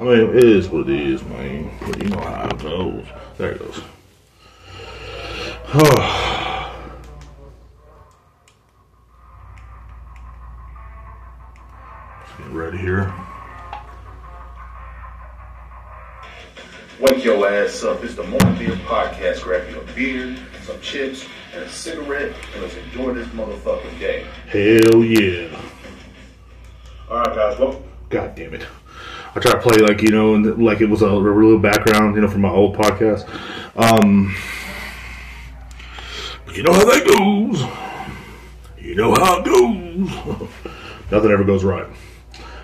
I mean, it is what it is, man. But you know how it goes. There it goes. Let's get ready here. Wake your ass up. It's the Morning Beer Podcast. Grab you a beer, some chips, and a cigarette, and let's enjoy this motherfucking day. Hell yeah. All right, guys. Well, God damn it. I try to play like, you know, and like it was a real background, you know, from my old podcast. Um, you know how that goes. You know how it goes. Nothing ever goes right.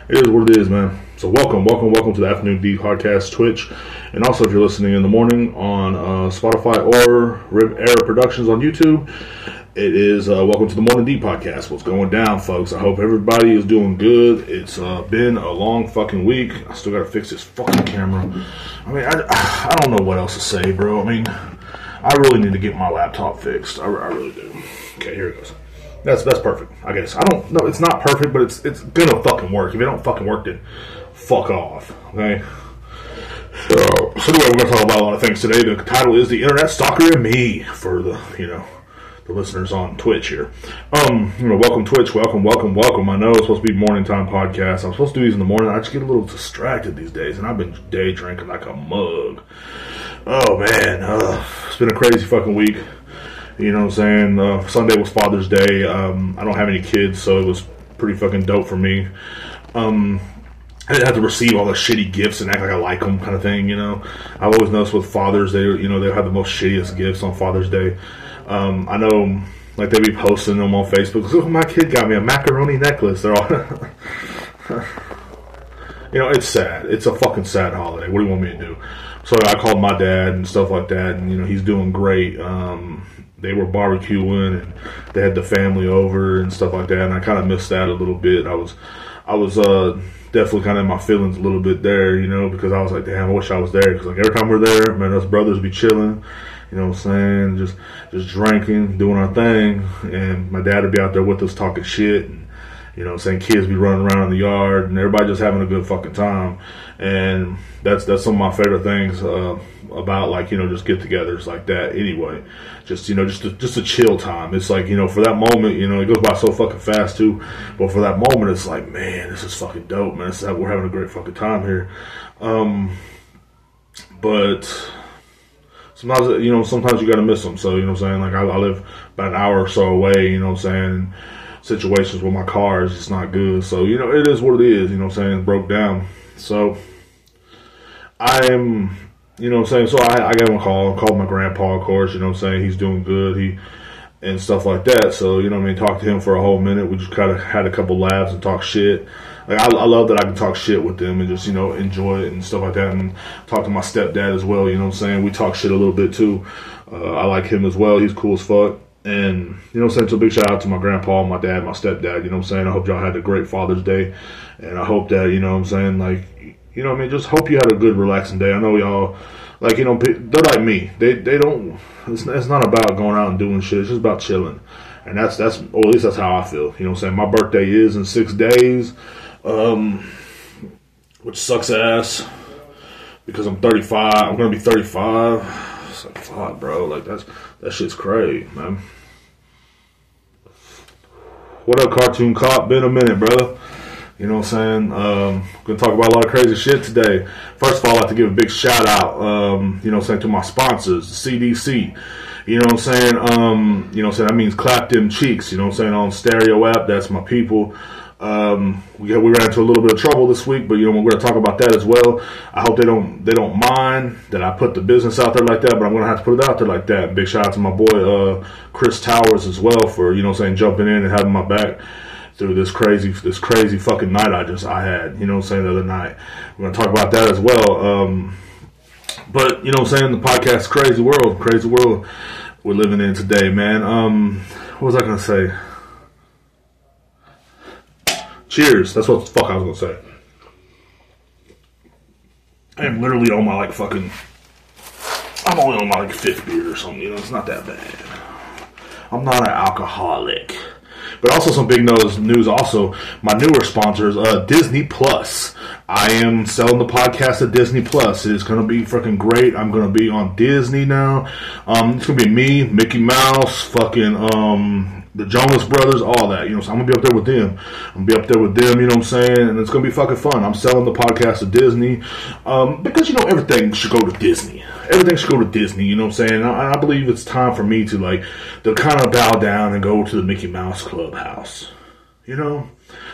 It is what it is, man. So welcome, welcome, welcome to the Afternoon D Podcast Twitch. And also if you're listening in the morning on uh, Spotify or Rib Era Productions on YouTube, it is uh, welcome to the Morning D podcast. What's going down, folks? I hope everybody is doing good. It's uh, been a long fucking week. I still gotta fix this fucking camera. I mean, I, I don't know what else to say, bro. I mean, I really need to get my laptop fixed. I, I really do. Okay, here it goes. That's that's perfect. I guess I don't know. It's not perfect, but it's it's gonna fucking work. If it don't fucking work, then fuck off. Okay. So, so anyway, we're gonna talk about a lot of things today. The title is "The Internet Stalker and Me" for the you know the listeners on Twitch here. Um, you know, welcome Twitch, welcome, welcome, welcome. I know it's supposed to be morning time podcast. I'm supposed to do these in the morning. I just get a little distracted these days, and I've been day drinking like a mug. Oh man, uh, it's been a crazy fucking week. You know what I'm saying? Uh, Sunday was Father's Day. Um, I don't have any kids, so it was pretty fucking dope for me. Um, I didn't have to receive all the shitty gifts and act like I like them, kind of thing. You know, I've always noticed with fathers, they you know they have the most shittiest gifts on Father's Day. Um, I know, like they be posting them on Facebook. My kid got me a macaroni necklace. They're all, you know, it's sad. It's a fucking sad holiday. What do you want me to do? So I called my dad and stuff like that, and you know he's doing great. Um, they were barbecuing and they had the family over and stuff like that, and I kind of missed that a little bit. I was, I was uh, definitely kind of in my feelings a little bit there, you know, because I was like, damn, I wish I was there. Because like every time we're there, man, us brothers be chilling you know what I'm saying? Just just drinking, doing our thing, and my dad would be out there with us talking shit, and you know I'm saying kids be running around in the yard, and everybody just having a good fucking time, and that's that's some of my favorite things uh, about like you know just get-togethers like that. Anyway, just you know just a, just a chill time. It's like you know for that moment, you know it goes by so fucking fast too, but for that moment, it's like man, this is fucking dope, man. It's, like, we're having a great fucking time here, um, but sometimes you know sometimes you got to miss them. So you know what I'm saying. Like I, I, live about an hour or so away. You know what I'm saying. Situations with my car is just not good. So you know it is what it is. You know what I'm saying. Broke down. So I'm. You know what I'm saying. So I, I gave him a call. I called my grandpa. Of course. You know what I'm saying. He's doing good. He and stuff like that. So you know I mean. Talked to him for a whole minute. We just kind of had a couple laughs and talk shit like I, I, love that I can talk shit with them and just you know enjoy it and stuff like that and talk to my stepdad as well. You know what I'm saying? We talk shit a little bit too. Uh, I like him as well. He's cool as fuck. And you know what I'm saying? So big shout out to my grandpa, my dad, my stepdad. You know what I'm saying? I hope y'all had a great Father's Day, and I hope that you know what I'm saying like you know what I mean. Just hope you had a good relaxing day. I know y'all like you know they're like me. They they don't. It's, it's not about going out and doing shit. It's just about chilling. And that's that's or at least that's how I feel. You know what I'm saying? My birthday is in six days um, which sucks ass because I'm 35. I'm gonna be 35. It's like fuck, bro. Like that's that shit's crazy, man. What up, cartoon cop? Been a minute, brother. You know what I'm saying? Um, gonna talk about a lot of crazy shit today. First of all, I'd like to give a big shout out, um, you know what I'm saying, to my sponsors, CDC. You know what I'm saying? Um, you know what I'm saying? That means clap them cheeks. You know what I'm saying? On stereo app, that's my people. Um, we, we ran into a little bit of trouble this week, but you know we're going to talk about that as well. I hope they don't they don't mind that I put the business out there like that, but I'm going to have to put it out there like that. Big shout out to my boy uh, Chris Towers as well for you know saying jumping in and having my back through this crazy this crazy fucking night I just I had. You know I'm saying the other night. We're going to talk about that as well. Um, but you know I'm saying the podcast crazy world, crazy world we're living in today, man. Um, what was I going to say? Cheers. That's what the fuck I was gonna say. I am literally on my like fucking. I'm only on my like fifth beer or something. You know, it's not that bad. I'm not an alcoholic. But also some big news. News also, my newer sponsors, uh, Disney Plus. I am selling the podcast to Disney Plus. It's going to be fucking great. I'm going to be on Disney now. Um, it's going to be me, Mickey Mouse, fucking um, the Jonas Brothers, all that. You know, so I'm gonna be up there with them. I'm gonna be up there with them. You know what I'm saying? And it's gonna be fucking fun. I'm selling the podcast to Disney um, because you know everything should go to Disney. Everything should go to Disney. You know what I'm saying? I, I believe it's time for me to like to kind of bow down and go to the Mickey Mouse Clubhouse. You know,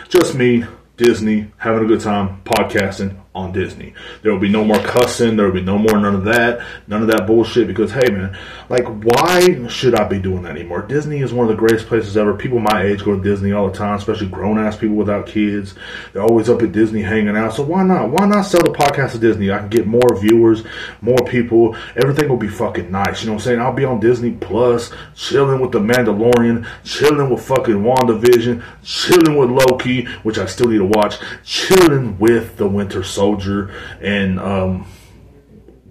just me, Disney, having a good time, podcasting on Disney. There will be no more cussing. There will be no more none of that, none of that bullshit. Because hey, man, like, why should I be doing that anymore? Disney is one of the greatest places ever. People my age go to Disney all the time, especially grown ass people without kids. They're always up at Disney hanging out. So why not? Why not sell the podcast to Disney? I can get more viewers, more people. Everything will be fucking nice. You know what I'm saying? I'll be on Disney Plus, chilling with the Mandalorian, chilling with fucking WandaVision, chilling with Loki, which I still need to watch, chilling with the Winter Soldier Soldier and um,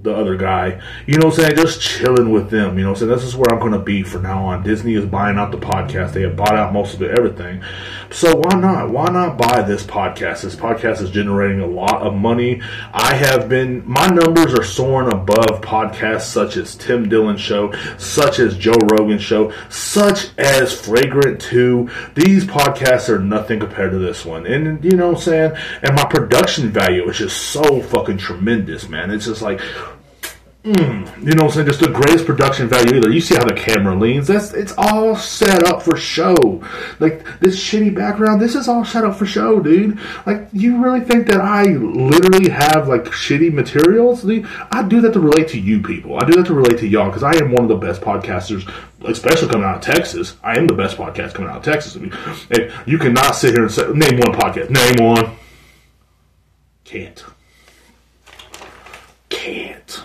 the other guy. You know what I'm saying? Just chilling with them. You know what I'm saying? This is where I'm going to be for now on. Disney is buying out the podcast. They have bought out most of it, everything. So why not? Why not buy this podcast? This podcast is generating a lot of money. I have been, my numbers are soaring above podcasts such as Tim Dillon Show, such as Joe Rogan Show, such as Flagrant 2. These podcasts are nothing compared to this one. And you know what I'm saying? And my production value is just so fucking tremendous, man. It's just like, Mm, you know what I'm saying? Just the greatest production value either. You see how the camera leans. That's it's all set up for show. Like this shitty background, this is all set up for show, dude. Like you really think that I literally have like shitty materials? I do that to relate to you people. I do that to relate to y'all because I am one of the best podcasters, especially coming out of Texas. I am the best podcast coming out of Texas. I mean, you cannot sit here and say name one podcast. Name one. Can't. Can't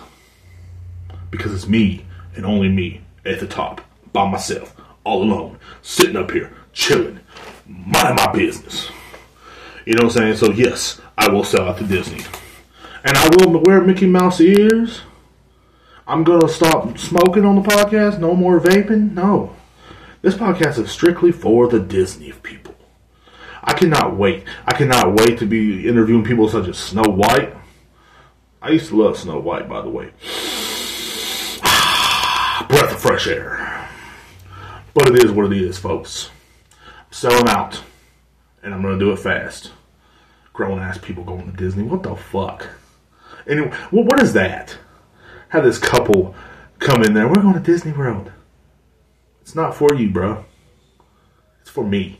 because it's me and only me at the top by myself, all alone, sitting up here, chilling, mind my business. You know what I'm saying? So, yes, I will sell out to Disney. And I will wear Mickey Mouse ears. I'm to stop smoking on the podcast. No more vaping. No. This podcast is strictly for the Disney people. I cannot wait. I cannot wait to be interviewing people such as Snow White. I used to love Snow White, by the way breath of fresh air. But it is what it is, folks. Sell them out, and I'm to do it fast. Grown ass people going to Disney. What the fuck? Anyway, well, what is that? Have this couple come in there. We're going to Disney World. It's not for you, bro. It's for me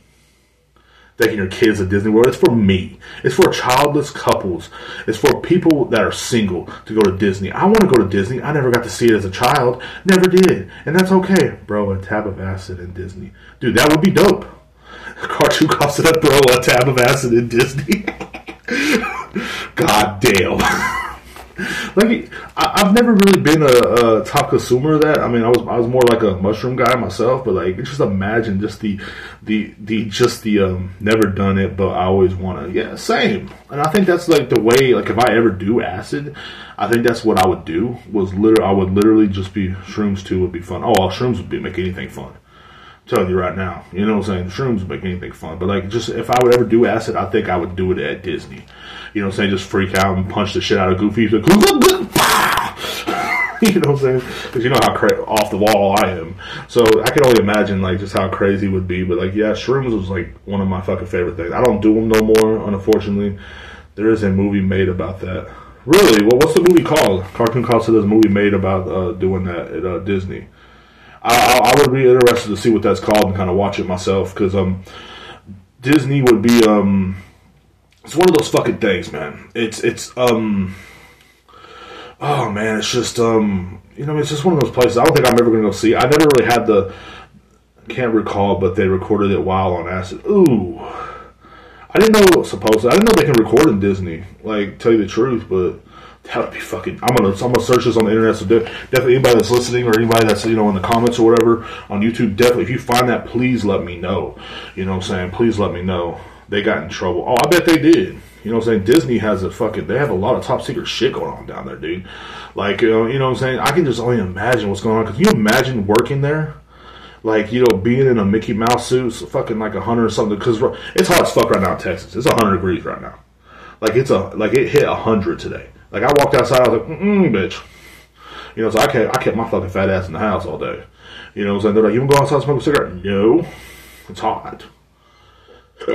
taking your kids to Disney World. It's for me. It's for childless couples. It's for people that are single to go to Disney. I want to go to Disney. I never got to see it as a child. Never did. And that's okay. Bro, a tab of acid in Disney. Dude, that would be dope. Cartoon costs it, bro, a tab of acid in Disney. God damn. like I, have never really been a, a, top consumer of that. I mean, I was I was more like a mushroom guy myself, but like just imagine just the the the just the um never done it, but I always want to. Yeah, same. And I think that's like the way. Like if I ever do acid, I think that's what I would do. Was literally I would literally just be shrooms too would be fun. Oh, well, shrooms would be make anything fun telling you right now. You know what I'm saying? Shrooms make anything fun. But like just if I would ever do acid, I think I would do it at Disney. You know what I'm saying? Just freak out and punch the shit out of Goofy. Like, you know what I'm saying? Because you know how cra- off the wall I am. So I can only imagine like just how crazy it would be. But like, yeah, shrooms was like one of my fucking favorite things. I don't do them no more, unfortunately. There is a movie made about that. Really? Well, what's the movie called? Cartoon Cost there's a movie made about uh, doing that at uh, Disney. I, I, would be interested to see what that's called and kind of watch it myself because um, Disney would be um, it's one of those fucking things, man. It's it's um oh man, it's just um you know, it's just one of those places. I don't think I'm ever gonna go see. I never really had the can't recall, but they recorded it while on acid. Ooh. I didn't know it was supposed to. I didn't know they can record in Disney. Like, tell you the truth, but that would be fucking. I'm gonna I'm gonna search this on the internet. So definitely anybody that's listening or anybody that's you know in the comments or whatever on YouTube, definitely if you find that, please let me know. You know what I'm saying? Please let me know they got in trouble. Oh, I bet they did. You know what I'm saying? Disney has a fucking, they have a lot of top secret shit going on down there, dude. Like, you know, you know what I'm saying? I can just only imagine what's going on. Cause you imagine working there? Like, you know, being in a Mickey Mouse suit, fucking like a hundred or something. Because it's hot as fuck right now in Texas. It's 100 degrees right now. Like it's a like it hit hundred today. Like I walked outside, I was like, mm bitch. You know, so I kept I kept my fucking fat ass in the house all day. You know, so they're like, you can go outside and smoke a cigarette. No, it's hot.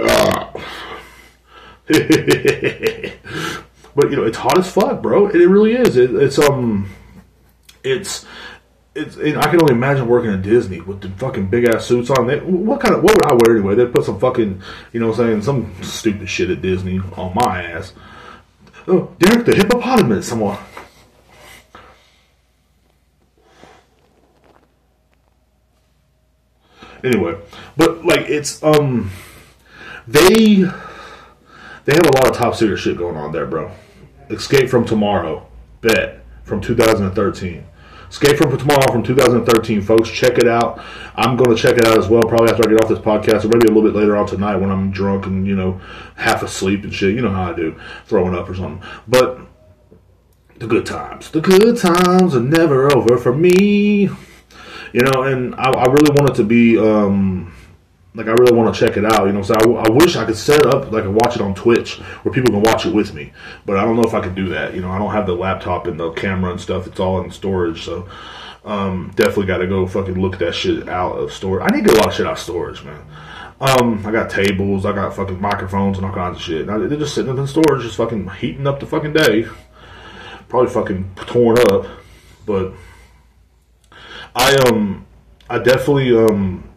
but you know, it's hot as fuck, bro. It, it really is. It, it's um, it's it's. I can only imagine working at Disney with the fucking big ass suits on. They, what kind of what would I wear anyway? They'd put some fucking, you know, what I'm saying some stupid shit at Disney on my ass. Oh, Derek the hippopotamus, someone. Anyway, but like it's um, they they have a lot of top secret shit going on there, bro. Escape from Tomorrow, bet from 2013. Escape from Tomorrow from 2013, folks. Check it out. I'm going to check it out as well, probably after I get off this podcast, or maybe a little bit later on tonight when I'm drunk and you know half asleep and shit. You know how I do, throwing up or something. But the good times, the good times are never over for me. You know, and I, I really want it to be. um like I really want to check it out, you know. So I, I, wish I could set up like I watch it on Twitch where people can watch it with me, but I don't know if I can do that. You know, I don't have the laptop and the camera and stuff. It's all in storage, so um, definitely got to go fucking look that shit out of storage. I need to get a lot of shit out of storage, man. Um, I got tables, I got fucking microphones and all kinds of shit. they're just sitting up in storage, just fucking heating up the fucking day. Probably fucking torn up, but I um I definitely um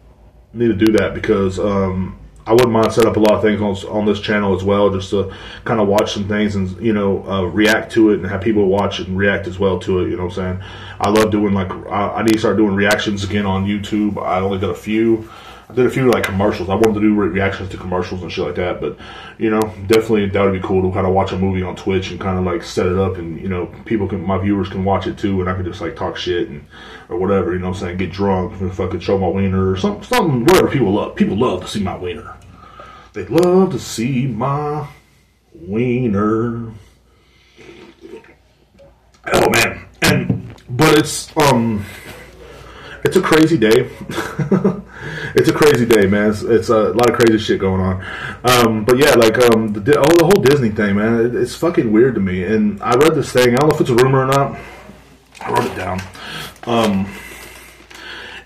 need to do that because um, I wouldn't mind set up a lot of things on, on this channel as well, just to kind of watch some things and you know uh, react to it and have people watch it and react as well to it. You know what I'm saying? I love doing like I, I need to start doing reactions again on YouTube. I only got a few. I did a few like commercials. I wanted to do re- reactions to commercials and shit like that, but you know, definitely that would be cool to kind of watch a movie on Twitch and kind of like set it up, and you know, people can, my viewers can watch it too, and I can just like talk shit and or whatever, you know, what I'm saying, get drunk, I could show my wiener or something, something, whatever people love. People love to see my wiener. They love to see my wiener. Oh man, and but it's um it's a crazy day. it's a crazy day, man. It's, it's, a lot of crazy shit going on. Um, but yeah, like um, the, oh, the whole Disney thing, man. It, it's fucking weird to me. And I read this thing. I don't know if it's a rumor or not. I wrote it down. Um,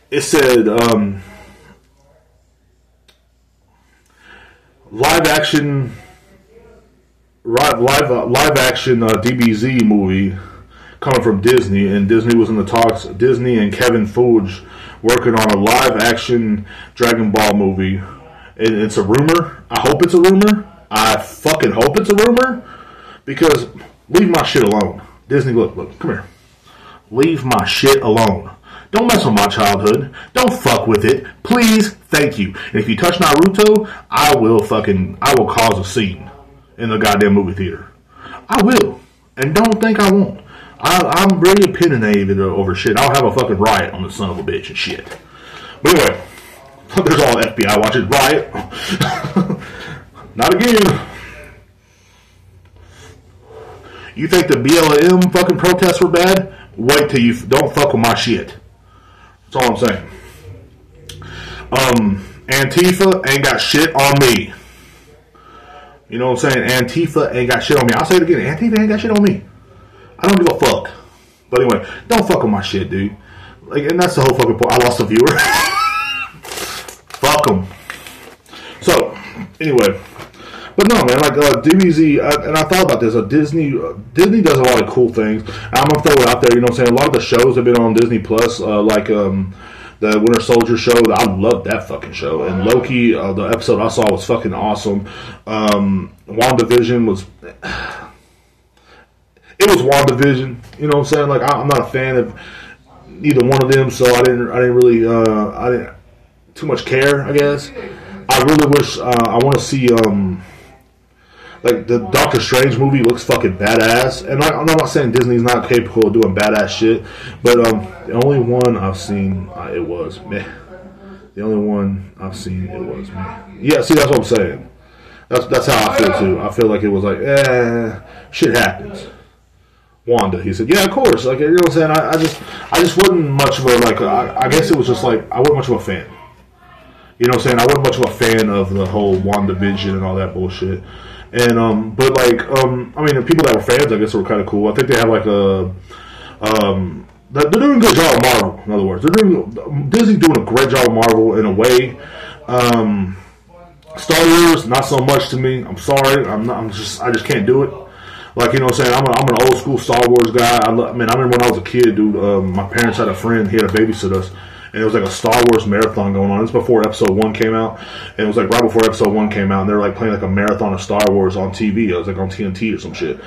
it said um, live action, live live, uh, live action uh, DBZ movie coming from Disney, and Disney was in the talks. Disney and Kevin Feige working on a live action Dragon Ball movie. And it's a rumor. I hope it's a rumor. I fucking hope it's a rumor because leave my shit alone. Disney, look, look, come here. Leave my shit alone. Don't mess with my childhood. Don't fuck with it. Please, thank you. And if you touch Naruto, I will fucking, I will cause a scene in the goddamn movie theater. I will. And don't think I won't. I, am really opinionated over shit. I'll have a fucking riot on the son of a bitch and shit. But anyway, there's all FBI watches riot. Not again. You think the BLM fucking protests were bad? Wait till you don't fuck with my shit. That's all I'm saying. Um, Antifa ain't got shit on me. You know what I'm saying? Antifa ain't got shit on me. I'll say it again. Antifa ain't got shit on me. I don't give a fuck. But anyway, don't fuck with my shit, dude. Like, and that's the whole fucking point. I lost a viewer. fuck them. So, anyway, but no, man, like uh, DBZ, uh, and I thought about this. Uh, Disney, uh, Disney does a lot of cool things. I'm gonna throw it out there. You know, what I'm saying a lot of the shows have been on Disney Plus, uh, like um, the Winter Soldier show. I love that fucking show. And Loki, uh, the episode I saw was fucking awesome. Um, WandaVision was it was WandaVision. You know what I'm saying? Like I, am not a fan of either one of them, so I didn't I didn't really uh, I didn't too much care. I guess I really wish uh, I want to see um like the Doctor Strange movie looks fucking badass, and I, am not saying Disney's not capable of doing badass shit, but um the only one I've seen uh, it was me. The only one I've seen it was me. Yeah, see that's what I'm saying. That's that's how I feel too. I feel like it was like eh, shit happens. Wanda. He said, "Yeah, of course." Like you know, what I'm saying, I, I just, I just wasn't much of a like. I, I, guess it was just like I wasn't much of a fan. You know, what I'm saying I wasn't much of a fan of the whole WandaVision and all that bullshit. And um, but like um, I mean, the people that were fans, I guess, were kind of cool. I think they have like a um, they're doing a good job with Marvel. In other words, they're doing Disney's doing a great job with Marvel in a way. Um, Star Wars, not so much to me. I'm sorry, I'm not. I'm just I just can't do it. Like you know, what I'm saying I'm, a, I'm an old school Star Wars guy. I, I mean, I remember when I was a kid, dude. Um, my parents had a friend. He had to babysit us, and it was like a Star Wars marathon going on. This before Episode One came out, and it was like right before Episode One came out, and they were like playing like a marathon of Star Wars on TV. It was like on TNT or some shit,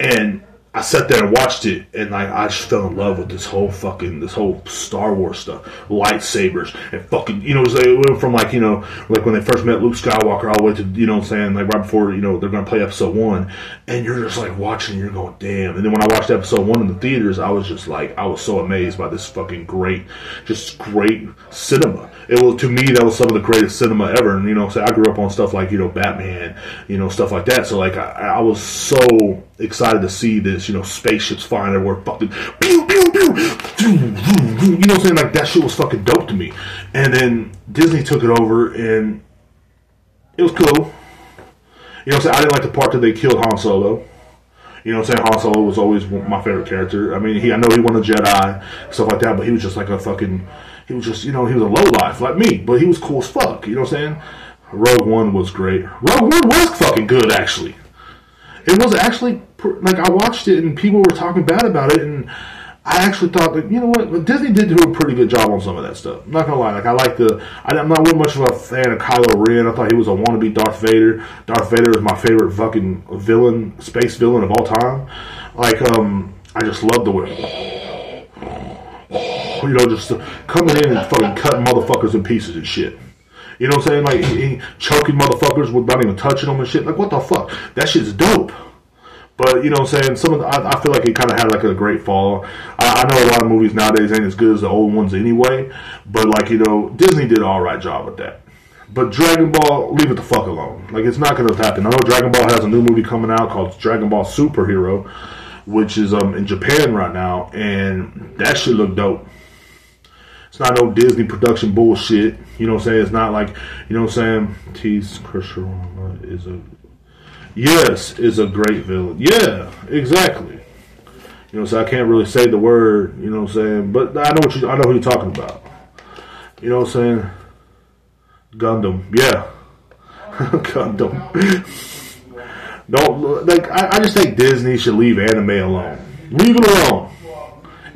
and I sat there and watched it, and like I just fell in love with this whole fucking this whole Star Wars stuff, lightsabers and fucking you know it, like, it went from like you know like when they first met Luke Skywalker all the way to you know what I'm saying like right before you know they're gonna play Episode One, and you're just like watching, and you're going damn, and then when I watched Episode One in the theaters, I was just like I was so amazed by this fucking great, just great cinema. It was to me that was some of the greatest cinema ever, and you know so I grew up on stuff like you know Batman, you know stuff like that, so like I, I was so excited to see this, you know, spaceships flying everywhere, fucking, pew, pew, pew, you know what I'm saying? Like, that shit was fucking dope to me. And then Disney took it over, and it was cool. You know I'm saying? I didn't like the part that they killed Han Solo. You know what I'm saying? Han Solo was always my favorite character. I mean, he I know he won a Jedi, stuff like that, but he was just like a fucking, he was just, you know, he was a low life like me, but he was cool as fuck. You know what I'm saying? Rogue One was great. Rogue One was fucking good, actually it was actually like I watched it and people were talking bad about it, and I actually thought that you know what Disney did do a pretty good job on some of that stuff. I'm not gonna lie, like I like the I'm not really much of a fan of Kylo Ren. I thought he was a wannabe Darth Vader. Darth Vader is my favorite fucking villain, space villain of all time. Like um, I just love the way you know just coming in and fucking cutting motherfuckers in pieces and shit. You know what I'm saying? Like choking motherfuckers without even touching them and shit. Like what the fuck? That shit's dope. But you know what I'm saying? Some of the, I, I feel like it kind of had like a great fall. I, I, know a lot of movies nowadays ain't as good as the old ones anyway. But like you know, Disney did an all right job with that. But Dragon Ball, leave it the fuck alone. Like it's not to happen. I know Dragon Ball has a new movie coming out called Dragon Ball Superhero, which is um in Japan right now, and that should look dope. It's not no Disney production bullshit. You know what I'm saying? It's not like, you know what I'm saying? Tease Crusher is a yes, is a great villain. Yeah, exactly. You know, so I can't really say the word. You know what I'm saying? But I know what you. I know who you're talking about. You know what I'm saying? Gundam. Yeah, Gundam. Don't like. I, I just think Disney should leave anime alone. Leave it alone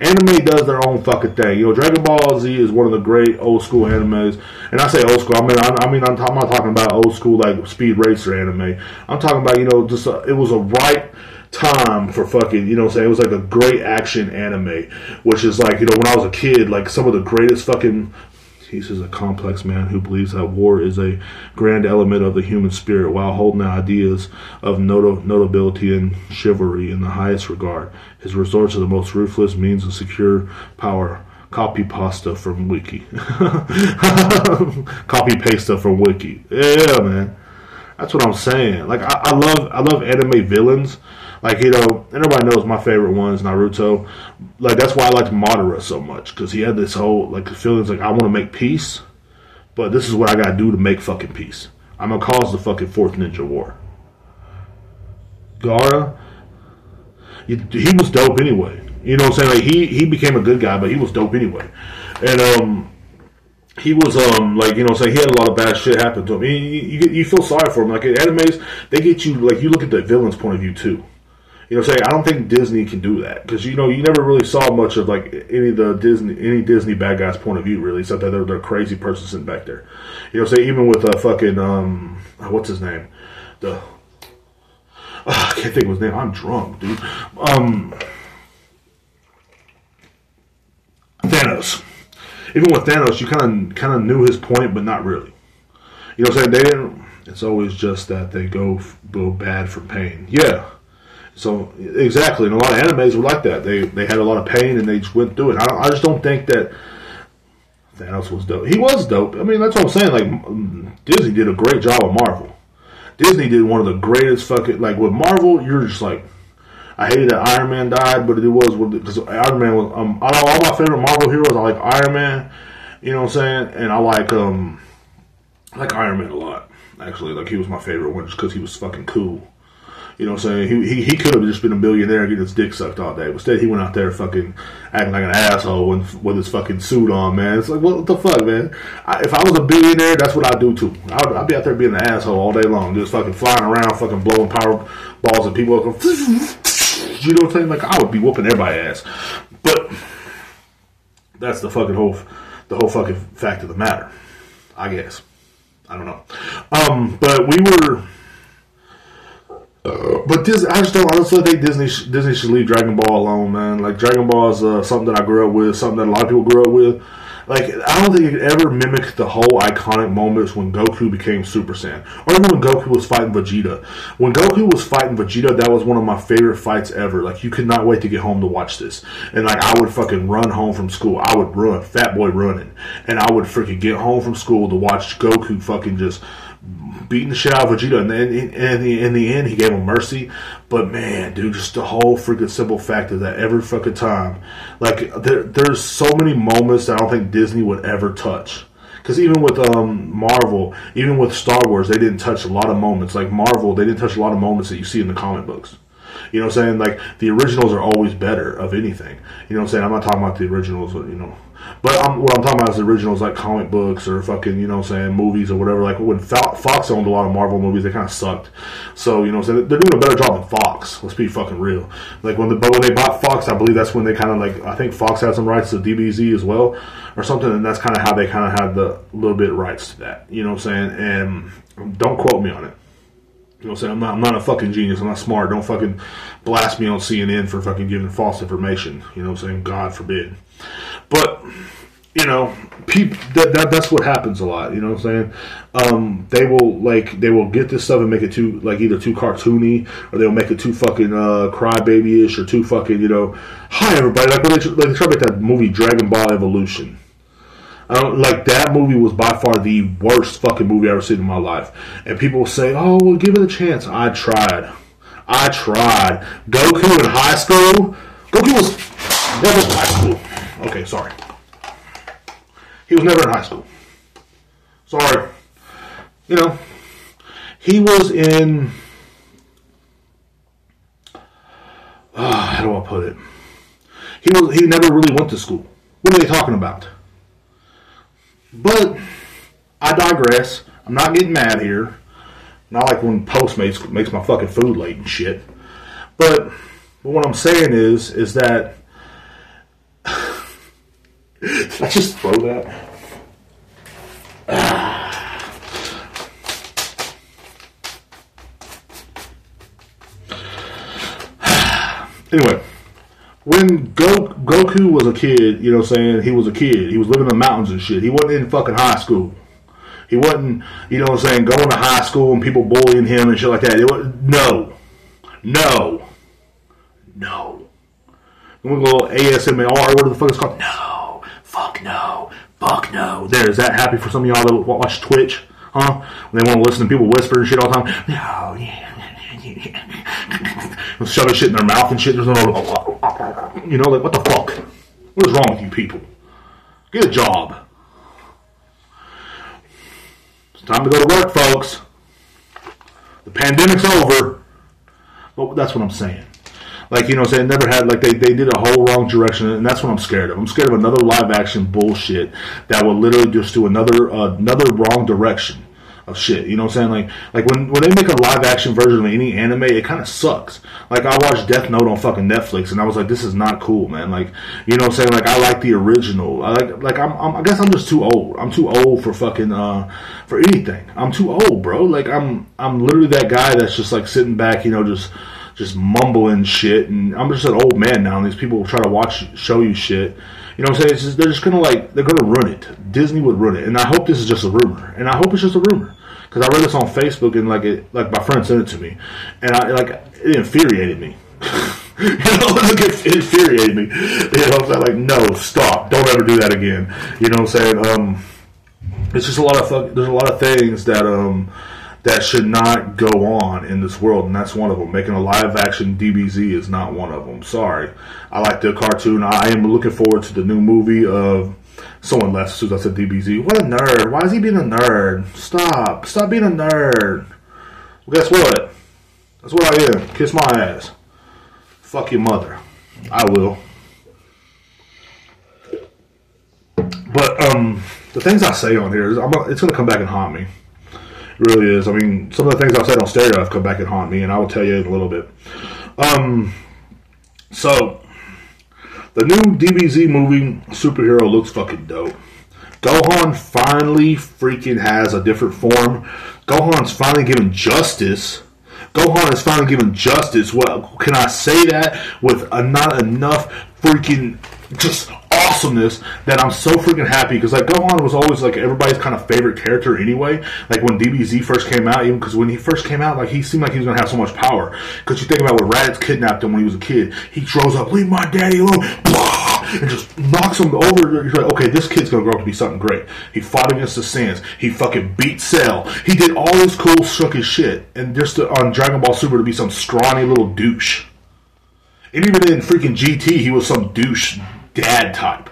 anime does their own fucking thing. You know, Dragon Ball Z is one of the great old school animes, and I say old school. I mean, I, I mean, I'm, I'm, not talking about old school like Speed Racer anime. I'm talking about you know, just a, it was a right time for fucking, you know saying? It was like a great action anime, which is like, you know, when I was a kid, like some of the greatest fucking he says a complex man who believes that war is a grand element of the human spirit while holding the ideas of not- notability and chivalry in the highest regard. His resort to the most ruthless means of secure power. Copy pasta from Wiki. Copy pasta from Wiki. Yeah, man. That's what I'm saying. Like I, I love I love anime villains like you know, everybody knows my favorite one is Naruto. Like that's why I liked Madara so much because he had this whole like feelings like I want to make peace, but this is what I gotta do to make fucking peace. I'm gonna cause the fucking fourth ninja war. Gaara, he, was dope anyway. You know what I'm saying? Like he he became a good guy, but he was dope anyway. And um, he was um like you know saying he had a lot of bad shit happen to him. You, you, you feel sorry for him. Like animes, they get you like you look at the villain's point of view too. You know, saying I don't think Disney can do that because you know you never really saw much of like any of the Disney any Disney bad guys' point of view really, except that they're, they're crazy person sitting back there. You know, say even with a uh, fucking um what's his name, the uh, I can't think of his name. I'm drunk, dude. Um, Thanos. Even with Thanos, you kind of kind of knew his point, but not really. You know, what I'm saying they didn't. It's always just that they go go bad for pain. Yeah so exactly, and a lot of animes were like that. They they had a lot of pain and they just went through it. I, I just don't think that Thanos was dope. He was dope. I mean, that's what I'm saying. Like Disney did a great job with Marvel. Disney did one of the greatest fucking like with Marvel. You're just like, I hated that Iron Man died, but it was because Iron Man was. Um, know all my favorite Marvel heroes. I like Iron Man. You know what I'm saying? And I like um, I like Iron Man a lot. Actually, like he was my favorite one just because he was fucking cool. You know what I'm saying? He, he, he could have just been a billionaire getting his dick sucked all day. But instead, he went out there fucking acting like an asshole with, with his fucking suit on, man. It's like, what the fuck, man? I, if I was a billionaire, that's what I'd do too. I'd, I'd be out there being an asshole all day long, just fucking flying around, fucking blowing power balls at people. You know what I'm saying? Like, I would be whooping everybody's ass. But that's the fucking whole, the whole fucking fact of the matter, I guess. I don't know. Um, but we were but Disney, I just don't honestly think Disney Disney should leave Dragon Ball alone, man. Like Dragon Ball is uh, something that I grew up with, something that a lot of people grew up with. Like I don't think it ever mimicked the whole iconic moments when Goku became Super Saiyan, or even when Goku was fighting Vegeta. When Goku was fighting Vegeta, that was one of my favorite fights ever. Like you could not wait to get home to watch this, and like I would fucking run home from school. I would run, Fat Boy running, and I would freaking get home from school to watch Goku fucking just beating the shit out of Vegeta, and then in, in, the, in the end, he gave him mercy. But man, dude, just the whole freaking simple fact of that every fucking time, like there, there's so many moments that I don't think Disney would ever touch. Because even with um, Marvel, even with Star Wars, they didn't touch a lot of moments. Like Marvel, they didn't touch a lot of moments that you see in the comic books. You know what I'm saying? Like the originals are always better of anything. You know what I'm saying? I'm not talking about the originals, you know, but I'm, what I'm talking about is originals like comic books or fucking, you know what I'm saying, movies or whatever. Like when Fox owned a lot of Marvel movies, they kind of sucked. So, you know what I'm saying, they're doing a better job than Fox. Let's be fucking real. Like when the but when they bought Fox, I believe that's when they kind of like I think Fox had some rights to DBZ as well or something, and that's kind of how they kind of had the little bit rights to that. You know what I'm saying? And don't quote me on it. You know what I'm saying? I'm not, I'm not a fucking genius. I'm not smart. Don't fucking blast me on CNN for fucking giving false information. You know what I'm saying? God forbid. But you know, peop, that, that that's what happens a lot. You know what I'm saying? Um, they will like they will get this stuff and make it too like either too cartoony or they'll make it too fucking uh, crybaby-ish or too fucking you know. Hi everybody! Like when they, like they try to make that movie Dragon Ball Evolution. I don't, like that movie was by far the worst fucking movie I ever seen in my life. And people will say, "Oh, well, give it a chance." I tried. I tried. Goku in high school. Goku was never in high school. Okay, sorry. He was never in high school. Sorry. You know, he was in. Uh, how do I put it? He was. He never really went to school. What are they talking about? But I digress. I'm not getting mad here. Not like when Postmates makes my fucking food late and shit. But, but what I'm saying is, is that Did I just throw that? Ah. anyway, when Go- Goku was a kid, you know what I'm saying? He was a kid. He was living in the mountains and shit. He wasn't in fucking high school. He wasn't, you know what I'm saying, going to high school and people bullying him and shit like that. It was, no. No. No. We go ASMR, whatever the fuck it's called. No. Fuck no. Fuck no. There, is that happy for some of y'all that watch Twitch? Huh? When they want to listen to people whisper and shit all the time? No, yeah. Shoving shit in their mouth and shit. There's no, you know, like, what the fuck? What is wrong with you people? Get a job. It's time to go to work, folks. The pandemic's over. But that's what I'm saying. Like, you know I'm saying? Never had, like, they, they did a whole wrong direction, and that's what I'm scared of. I'm scared of another live action bullshit that will literally just do another, uh, another wrong direction of shit. You know what I'm saying? Like, like when, when they make a live action version of any anime, it kind of sucks. Like, I watched Death Note on fucking Netflix, and I was like, this is not cool, man. Like, you know what I'm saying? Like, I like the original. I like, like, I'm, I'm I guess I'm just too old. I'm too old for fucking, uh, for anything. I'm too old, bro. Like, I'm, I'm literally that guy that's just like sitting back, you know, just, just mumbling shit. And I'm just an old man now, and these people will try to watch, show you shit. You know what I'm saying? Just, they're just gonna like, they're gonna ruin it. Disney would ruin it, and I hope this is just a rumor. And I hope it's just a rumor because I read this on Facebook and like it, like my friend sent it to me, and I like it infuriated me. you know, like it infuriated me. You know, I'm like, no, stop, don't ever do that again. You know what I'm saying? Um, it's just a lot of fuck there's a lot of things that um that should not go on in this world, and that's one of them. Making a live action DBZ is not one of them. Sorry. I like the cartoon. I am looking forward to the new movie of. Someone left I said DBZ. What a nerd. Why is he being a nerd? Stop. Stop being a nerd. Well, guess what? That's what I am. Kiss my ass. Fuck your mother. I will. But um, the things I say on here, is it's to come back and haunt me. Really is. I mean, some of the things I've said on stereo have come back and haunt me, and I will tell you in a little bit. Um, so the new DBZ movie superhero looks fucking dope. Gohan finally freaking has a different form. Gohan's finally given justice. Gohan is finally given justice. Well, can I say that with a, not enough freaking just awesomeness that I'm so freaking happy because like Gohan was always like everybody's kind of favorite character anyway. Like when DBZ first came out, even because when he first came out, like he seemed like he was gonna have so much power. Because you think about when Raditz kidnapped him when he was a kid, he throws up, "Leave my daddy alone," and just knocks him over. You're like, okay, this kid's gonna grow up to be something great. He fought against the Saiyans. He fucking beat Cell. He did all this cool his shit, and just to, on Dragon Ball Super to be some scrawny little douche. And even in freaking GT, he was some douche dad type.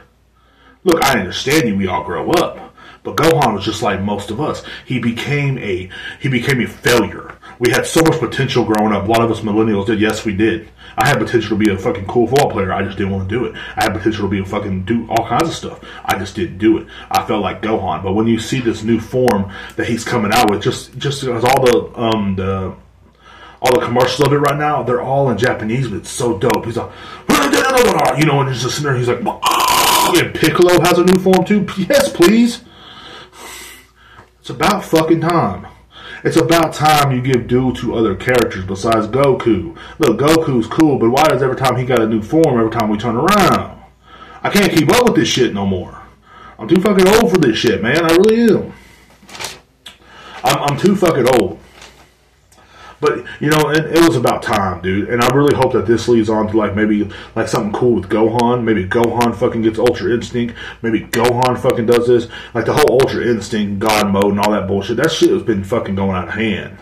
Look, I understand you. We all grow up, but Gohan was just like most of us. He became a he became a failure. We had so much potential growing up. A lot of us millennials did. Yes, we did. I had potential to be a fucking cool football player. I just didn't want to do it. I had potential to be a fucking do all kinds of stuff. I just didn't do it. I felt like Gohan. But when you see this new form that he's coming out with, just just as all the um the all the commercials of it right now, they're all in Japanese, but it's so dope. He's like, you know, and he's just sitting there, he's like, ah! and Piccolo has a new form too. Yes, please. It's about fucking time. It's about time you give due to other characters besides Goku. Look, Goku's cool, but why does every time he got a new form, every time we turn around? I can't keep up with this shit no more. I'm too fucking old for this shit, man. I really am. I'm, I'm too fucking old. But you know, it, it, was about time, dude. And I really hope that this leads on to like maybe like something cool with Gohan. Maybe Gohan fucking gets Ultra Instinct. Maybe Gohan fucking does this. Like the whole Ultra Instinct God mode and all that bullshit. That shit has been fucking going out of hand.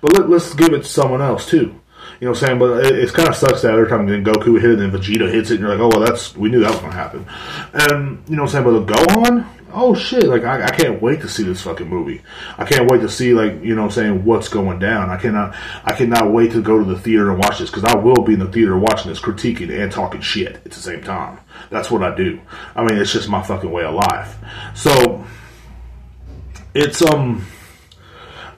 But let, us give it to someone else too. You know what I'm saying? But it, it kind of sucks that every time then Goku hit it and Vegeta hits it, and you're like, oh well, that's we knew that was gonna happen. And you know what I'm saying? But the Gohan, oh shit, like I, I, can't wait to see this fucking movie. I can't wait to see like you know I'm saying what's going down. I cannot I cannot wait to go to the theater and watch this because I will be in the theater watching this, critiquing and talking shit at the same time. That's what I do. I mean, it's just my fucking way of life. So it's um.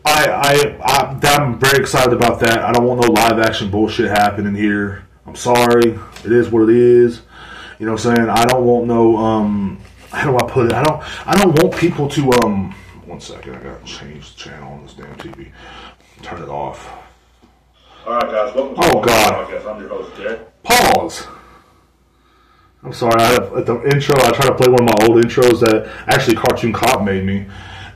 I, I, I, I'm very excited about that. I don't want no live action bullshit happening here. I'm sorry. It is what it is. You know what I'm saying? I don't want no um how do I put it? I don't I don't want people to um one second, I gotta change the channel on this damn TV. Turn it off. Alright guys, welcome to oh, God. podcast. I'm your host, Jay. Pause. I'm sorry, I have, at the intro I try to play one of my old intros that actually Cartoon Cop made me.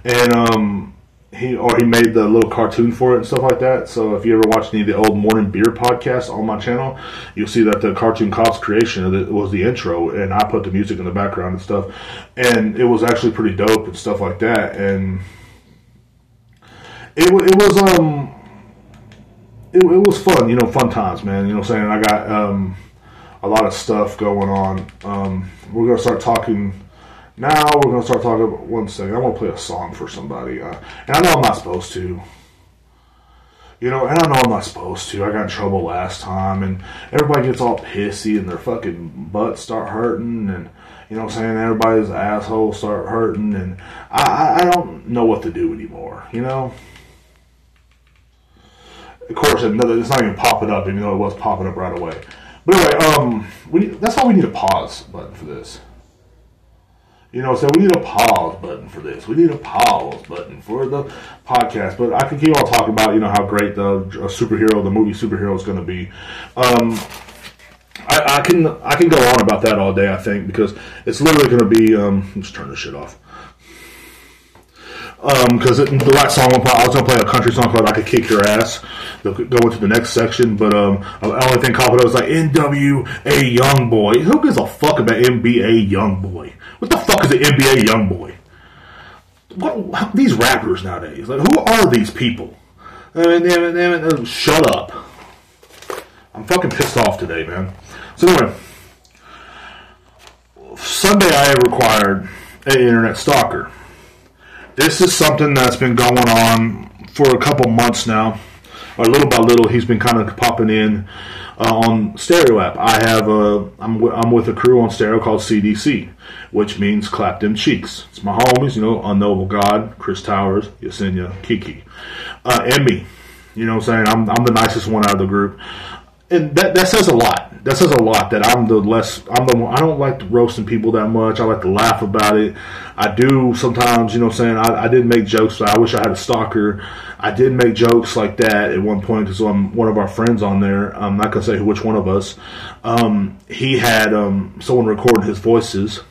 And um he or he made the little cartoon for it and stuff like that. So if you ever watch any of the old morning beer podcasts on my channel, you'll see that the cartoon cops creation was the intro, and I put the music in the background and stuff, and it was actually pretty dope and stuff like that. And it was it was um it, it was fun, you know, fun times, man. You know, what I'm saying I got um a lot of stuff going on. Um, we're gonna start talking now we're going to start talking about one second. I want to play a song for somebody. Uh, and I know I'm not supposed to. You know, and I know I'm not supposed to. I got in trouble last time, and everybody gets all pissy, and their fucking butts start hurting, and you know what I'm saying? Everybody's assholes start hurting, and I, I don't know what to do anymore. You know. Of course, another, it's not even popping up, even though it was popping up right away. But anyway, um, we that's why we need a pause button for this. You know, so we need a pause button for this. We need a pause button for the podcast. But I can keep on talking about, you know, how great the superhero, the movie superhero is going to be. Um, I, I, can I can go on about that all day. I think because it's literally going to be. Um, let's turn this shit off. Because um, the last song I was to play a country song called "I Could Kick Your Ass." They'll go into the next section, but um, the only think it was like NWA Young Boy. Who gives a fuck about NBA Young Boy? What the fuck is an NBA young boy? What these rappers nowadays? Like, who are these people? I mean, shut up. I'm fucking pissed off today, man. So anyway, Sunday I required an internet stalker. This is something that's been going on for a couple months now. or little by little, he's been kind of popping in uh, on Stereo app. I have a, I'm, w- I'm with a crew on Stereo called CDC, which means Clap Them Cheeks. It's my homies, you know, Unknowable God, Chris Towers, Yesenia, Kiki, uh, and me. You know what I'm saying? I'm, I'm the nicest one out of the group. And that, that says a lot. That says a lot that I'm the less, I'm the, more, I don't like roasting people that much. I like to laugh about it. I do sometimes, you know what I'm saying? I, I did make jokes, I wish I had a stalker. I did make jokes like that at one point because um, one of our friends on there, I'm not going to say which one of us, um, he had um, someone recording his voices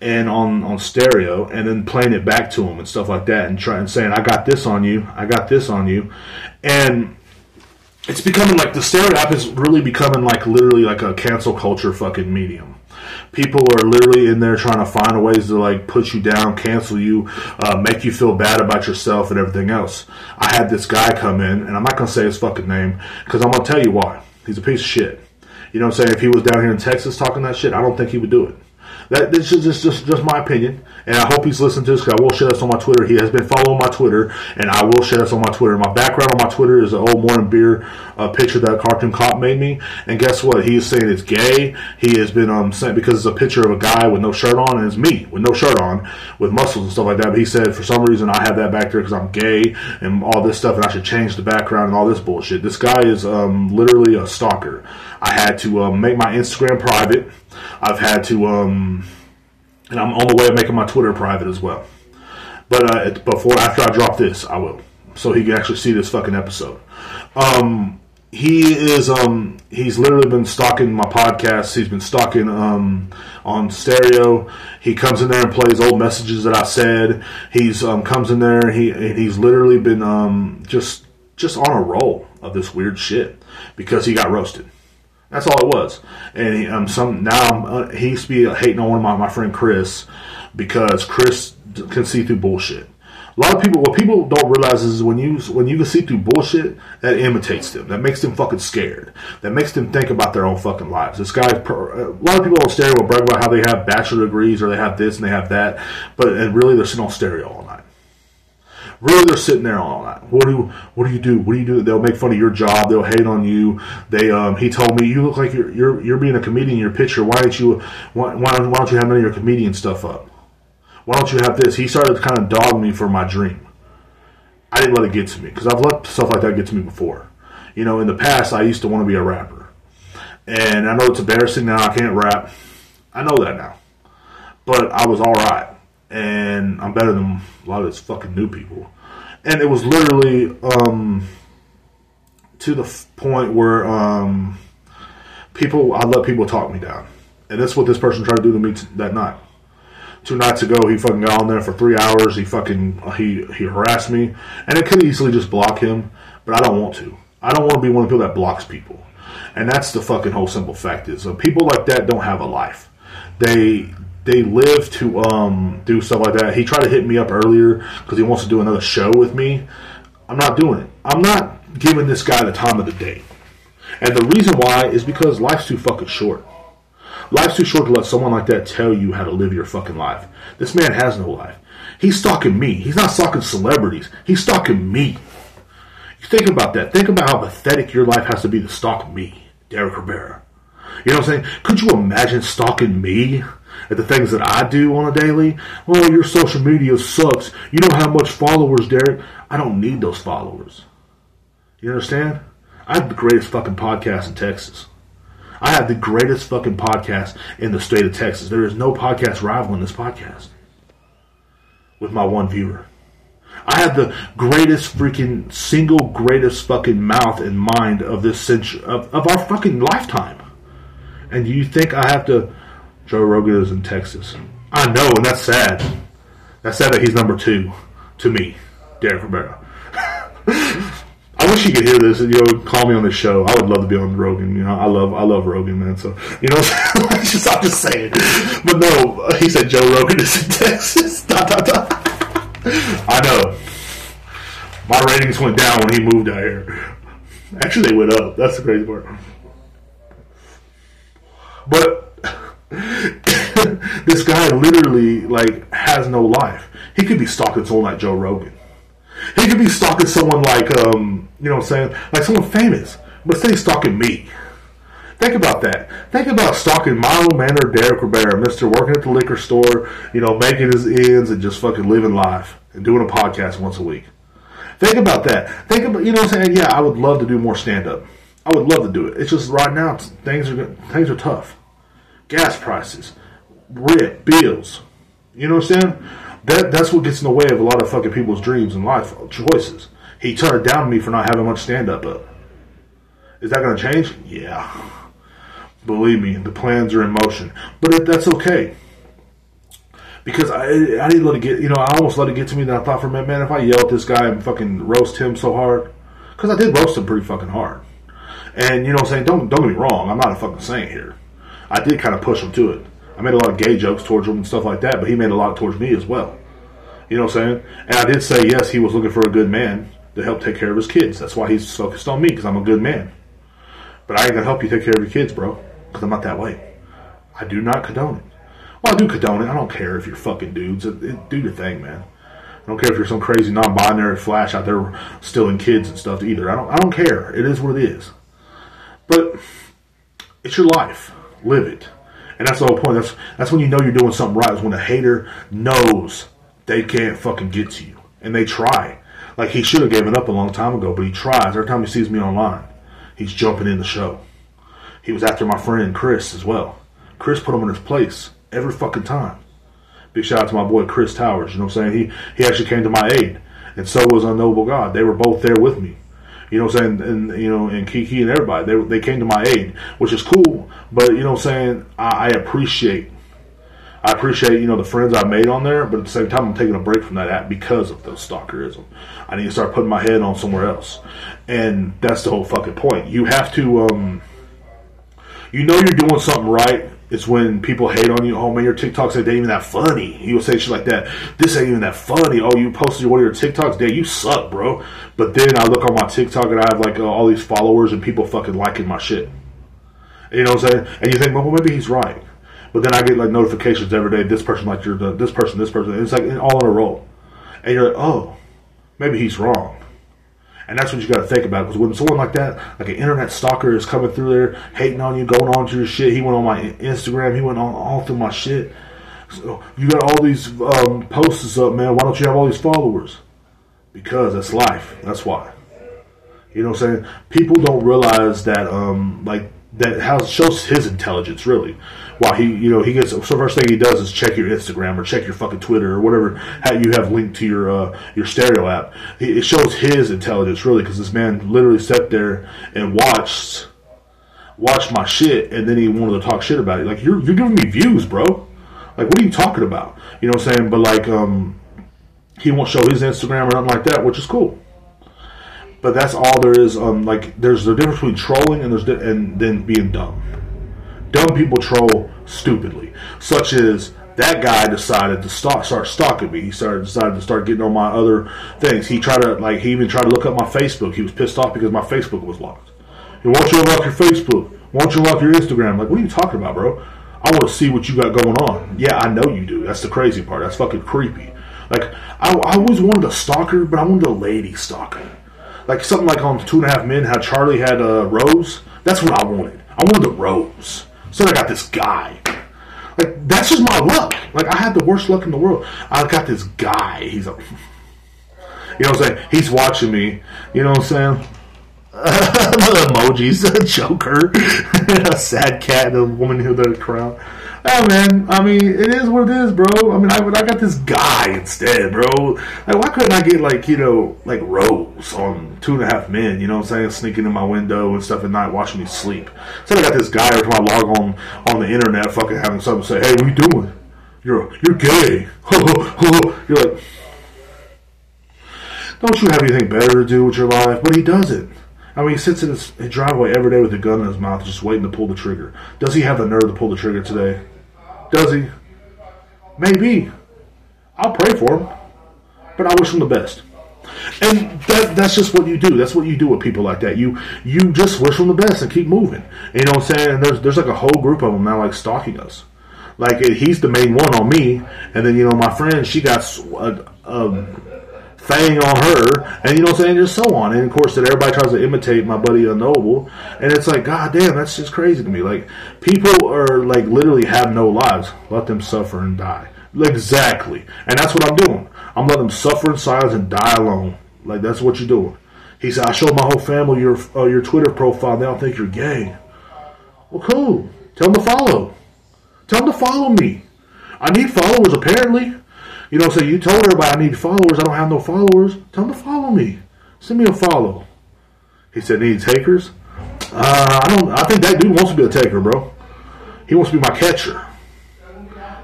and on on stereo and then playing it back to him and stuff like that and trying and saying I got this on you I got this on you and it's becoming like the stereo app is really becoming like literally like a cancel culture fucking medium. People are literally in there trying to find ways to like put you down cancel you uh, make you feel bad about yourself and everything else. I had this guy come in and i'm not to say his fucking name because i'm to tell you why. He's a piece of shit. You know what i'm saying? If he was down here in texas talking that shit i don't think he would do it that this is just, just just my opinion, and I hope he's listening to this because I will share this on my Twitter. He has been following my Twitter, and I will share this on my Twitter. My background on my Twitter is an old morning beer uh, picture that Cartoon Cop made me, and guess what? He is saying it's gay. He has been um because it's a picture of a guy with no shirt on, and it's me with no shirt on, with muscles and stuff like that. But he said for some reason I have that back there because I'm gay and all this stuff, and I should change the background and all this bullshit. This guy is um literally a stalker. I had to um, make my Instagram private. I've had to, um, and I'm on the way of making my Twitter private as well. But uh, before, after I drop this, I will, so he can actually see this fucking episode. Um, he is, um, he's literally been stalking my podcast. He's been stalking um, on stereo. He comes in there and plays old messages that I said. He's um, comes in there. He he's literally been um, just just on a roll of this weird shit because he got roasted. That's all it was. And um, some now uh, he used to be hating on one of my, my friend Chris because Chris can see through bullshit. A lot of people, what people don't realize is when you when you can see through bullshit, that imitates them. That makes them fucking scared. That makes them think about their own fucking lives. This guy, a lot of people on stereo will brag about how they have bachelor degrees or they have this and they have that, but and really they're sitting on stereo. Really, they're sitting there all night. What do what do you do? What do you do? They'll make fun of your job. They'll hate on you. They um, he told me you look like you're you're you're being a comedian your picture. Why don't you why, why don't, why don't you have none of your comedian stuff up? Why don't you have this? He started kind of dog me for my dream. I didn't let it get to me because I've let stuff like that get to me before. You know, in the past, I used to want to be a rapper, and I know it's embarrassing now. I can't rap. I know that now, but I was all right and I'm better than a lot of these fucking new people. And it was literally um, to the point where um, people, I let people talk me down, and that's what this person tried to do to me t- that night. Two nights ago, he fucking got on there for three hours. He fucking he he harassed me, and I could easily just block him, but I don't want to. I don't want to be one of the people that blocks people, and that's the fucking whole simple fact is uh, people like that don't have a life. They they live to um, do stuff like that. He tried to hit me up earlier because he wants to do another show with me. I'm not doing it. I'm not giving this guy the time of the day. And the reason why is because life's too fucking short. Life's too short to let someone like that tell you how to live your fucking life. This man has no life. He's stalking me. He's not stalking celebrities. He's stalking me. Think about that. Think about how pathetic your life has to be to stalk me, Derek Rivera. You know what I'm saying? Could you imagine stalking me? At the things that I do on a daily. Well, your social media sucks. You don't have much followers, Derek. I don't need those followers. You understand? I have the greatest fucking podcast in Texas. I have the greatest fucking podcast in the state of Texas. There is no podcast rivaling this podcast with my one viewer. I have the greatest freaking single greatest fucking mouth and mind of this century of, of our fucking lifetime. And you think I have to Joe Rogan is in Texas. I know, and that's sad. That's sad that he's number two to me, Derek Rivera. I wish you could hear this you know call me on this show. I would love to be on Rogan. You know, I love I love Rogan, man. So you know, just, I'm just saying. But no, he said Joe Rogan is in Texas. dot, dot, dot. I know. My ratings went down when he moved out here. Actually, they went up. That's the crazy part. But this guy literally like has no life. He could be stalking someone like Joe Rogan. He could be stalking someone like, um, you know what I'm saying? Like someone famous, but say stalking me. Think about that. Think about stalking Milo Manor, Derek Rivera, Mister working at the liquor store, you know, making his ends and just fucking living life and doing a podcast once a week. Think about that. Think about, you know, what I'm saying, yeah, I would love to do more stand up. I would love to do it. It's just right now things are things are tough. Gas prices, rent, bills. You know what I'm saying? That that's what gets in the way of a lot of fucking people's dreams and life choices. He turned it down me for not having much stand up up. Is that going to change? Yeah. Believe me, the plans are in motion. But that's okay. Because I, I didn't let it get, you know, I almost let it get to me that I thought for a minute, man, if I yell at this guy and fucking roast him so hard, because I did roast him pretty fucking hard. And, you know what I'm saying? Don't, don't get me wrong, I'm not a fucking saint here. I did kind of push him to it. I made a lot of gay jokes towards him and stuff like that, but he made a lot towards me as well. You know what I'm saying? And I did say, yes, he was looking for a good man to help take care of his kids. That's why he's focused on me, because I'm a good man. But I ain't gonna help you take care of your kids, bro, because I'm not that way. I do not condone it. Well, I do condone it. I don't care if you're fucking dudes. It, it, do your thing, man. I don't care if you're some crazy non-binary flash out there stealing kids and stuff either. I don't. I don't care. It is what it is. But it's your life. Live it. And that's the whole point. That's that's when you know you're doing something right. Is when a hater knows they can't fucking get to you, and they try. Like he should have given up a long time ago, but he tries. Every time he sees me online, he's jumping in the show. He was after my friend Chris as well. Chris put him in his place every fucking time. Big shout out to my boy Chris Towers. You know what I'm saying? He he actually came to my aid, and so was Unknowable God. They were both there with me. You know what I'm saying? And you know, and Kiki and everybody, they they came to my aid, which is cool. But you know what I'm saying? I, I appreciate I appreciate, you know, the friends I made on there, but at the same time, I'm taking a break from that app because of the stalkerism. I need to start putting my head on somewhere else. And that's the whole fucking point. You have to, um, you know, you're doing something right. It's when people hate on you. Oh man, your TikToks ain't even that funny. You will say shit like that. This ain't even that funny. Oh, you posted one of your TikToks. Damn, you suck, bro. But then I look on my TikTok and I have like uh, all these followers and people fucking liking my shit. You know what I'm saying? And you think, well, maybe he's right. But then I get like notifications every day. This person like you're this person, this person. It's like all in a row, and you're like, oh, maybe he's wrong. And that's what you got to think about because when someone like that, like an internet stalker, is coming through there hating on you, going on to your shit. He went on my Instagram. He went on all through my shit. So you got all these um, posts up, man. Why don't you have all these followers? Because that's life. That's why. You know what I'm saying? People don't realize that, um, like that has, shows his intelligence really. While he, you know, he gets so first thing he does is check your Instagram or check your fucking Twitter or whatever you have linked to your uh, your stereo app. It shows his intelligence really because this man literally sat there and watched watched my shit and then he wanted to talk shit about it. Like you're you're giving me views, bro. Like what are you talking about? You know what I'm saying? But like um, he won't show his Instagram or nothing like that, which is cool but that's all there is. Um, like there's the difference between trolling and there's and then being dumb. Dumb people troll stupidly, such as that guy decided to start start stalking me. He started decided to start getting on my other things. He tried to like he even tried to look up my Facebook. He was pissed off because my Facebook was locked. He wants you unlock your Facebook. Won't you unlock your Instagram? Like, what are you talking about, bro? I want to see what you got going on. Yeah, I know you do. That's the crazy part. That's fucking creepy. Like, I, I always wanted a stalker, but I wanted a lady stalker like something like on Two and a Half Men, how Charlie had a uh, Rose. That's what I wanted. I wanted a Rose. So I got this guy. Like that's just my luck. Like I had the worst luck in the world. I got this guy. He's a, you know what I'm saying? He's watching me. You know what I'm saying? the emojis, a Joker, a sad cat, a woman who the crown. Oh man, I mean, it is what it is, bro. I mean, I, I got this guy instead, bro. Like, why couldn't I get like you know, like Rose on Two and a Half Men? You know what I'm saying? Sneaking in my window and stuff at night, watching me sleep. So I got this guy every time I log on on the internet, fucking having something say. Hey, what you doing? You're you're gay. you're like, don't you have anything better to do with your life? But he doesn't. I mean, he sits in his driveway every day with a gun in his mouth, just waiting to pull the trigger. Does he have the nerve to pull the trigger today? Does he? Maybe. I'll pray for him, but I wish him the best. And that, that's just what you do. That's what you do with people like that. You you just wish them the best and keep moving. you know what I'm saying? And there's there's like a whole group of them now like stalking us. Like he's the main one on me, and then you know my friend she got a, a Fang on her, and you know what I'm saying, just so on. And of course, that everybody tries to imitate my buddy Unknowable, and it's like, god damn, that's just crazy to me. Like people are like literally have no lives. Let them suffer and die. Exactly, and that's what I'm doing. I'm letting them suffer in silence and die alone. Like that's what you're doing. He said, I showed my whole family your uh, your Twitter profile. They don't think you're gay. Well, cool. Tell them to follow. Tell them to follow me. I need followers, apparently. You know, so you told everybody I need followers. I don't have no followers. Tell them to follow me. Send me a follow. He said, need takers? Uh, I don't. I think that dude wants to be a taker, bro. He wants to be my catcher.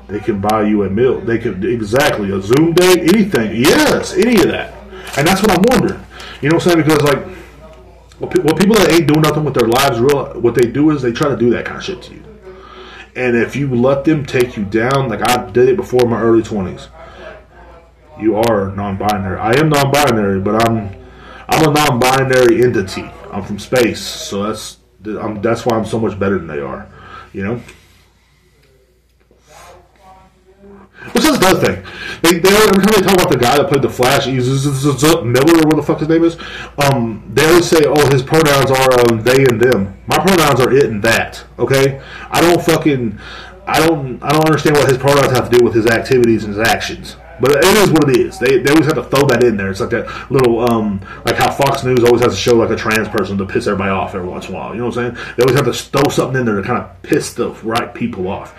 They can buy you a meal. They can exactly a Zoom date, anything. Yes, any of that. And that's what I'm wondering. You know what I'm saying? Because like, what people that ain't doing nothing with their lives, real what they do is they try to do that kind of shit to you. And if you let them take you down, like I did it before my early twenties, you are non-binary. I am non-binary, but I'm I'm a non-binary entity. I'm from space, so that's I'm, that's why I'm so much better than they are. You know. Which is another thing. They, they every time they talk about the guy that played the Flash, Ezra Miller or what the fuck his name is. Um, they always say, "Oh, his pronouns are um, they and them." My pronouns are it and that. Okay, I don't fucking, I don't, I don't understand what his pronouns have to do with his activities and his actions. But it is what it is. They, they always have to throw that in there. It's like that little, um, like how Fox News always has to show like a trans person to piss everybody off every once in a while. You know what I'm saying? They always have to throw something in there to kind of piss the right people off.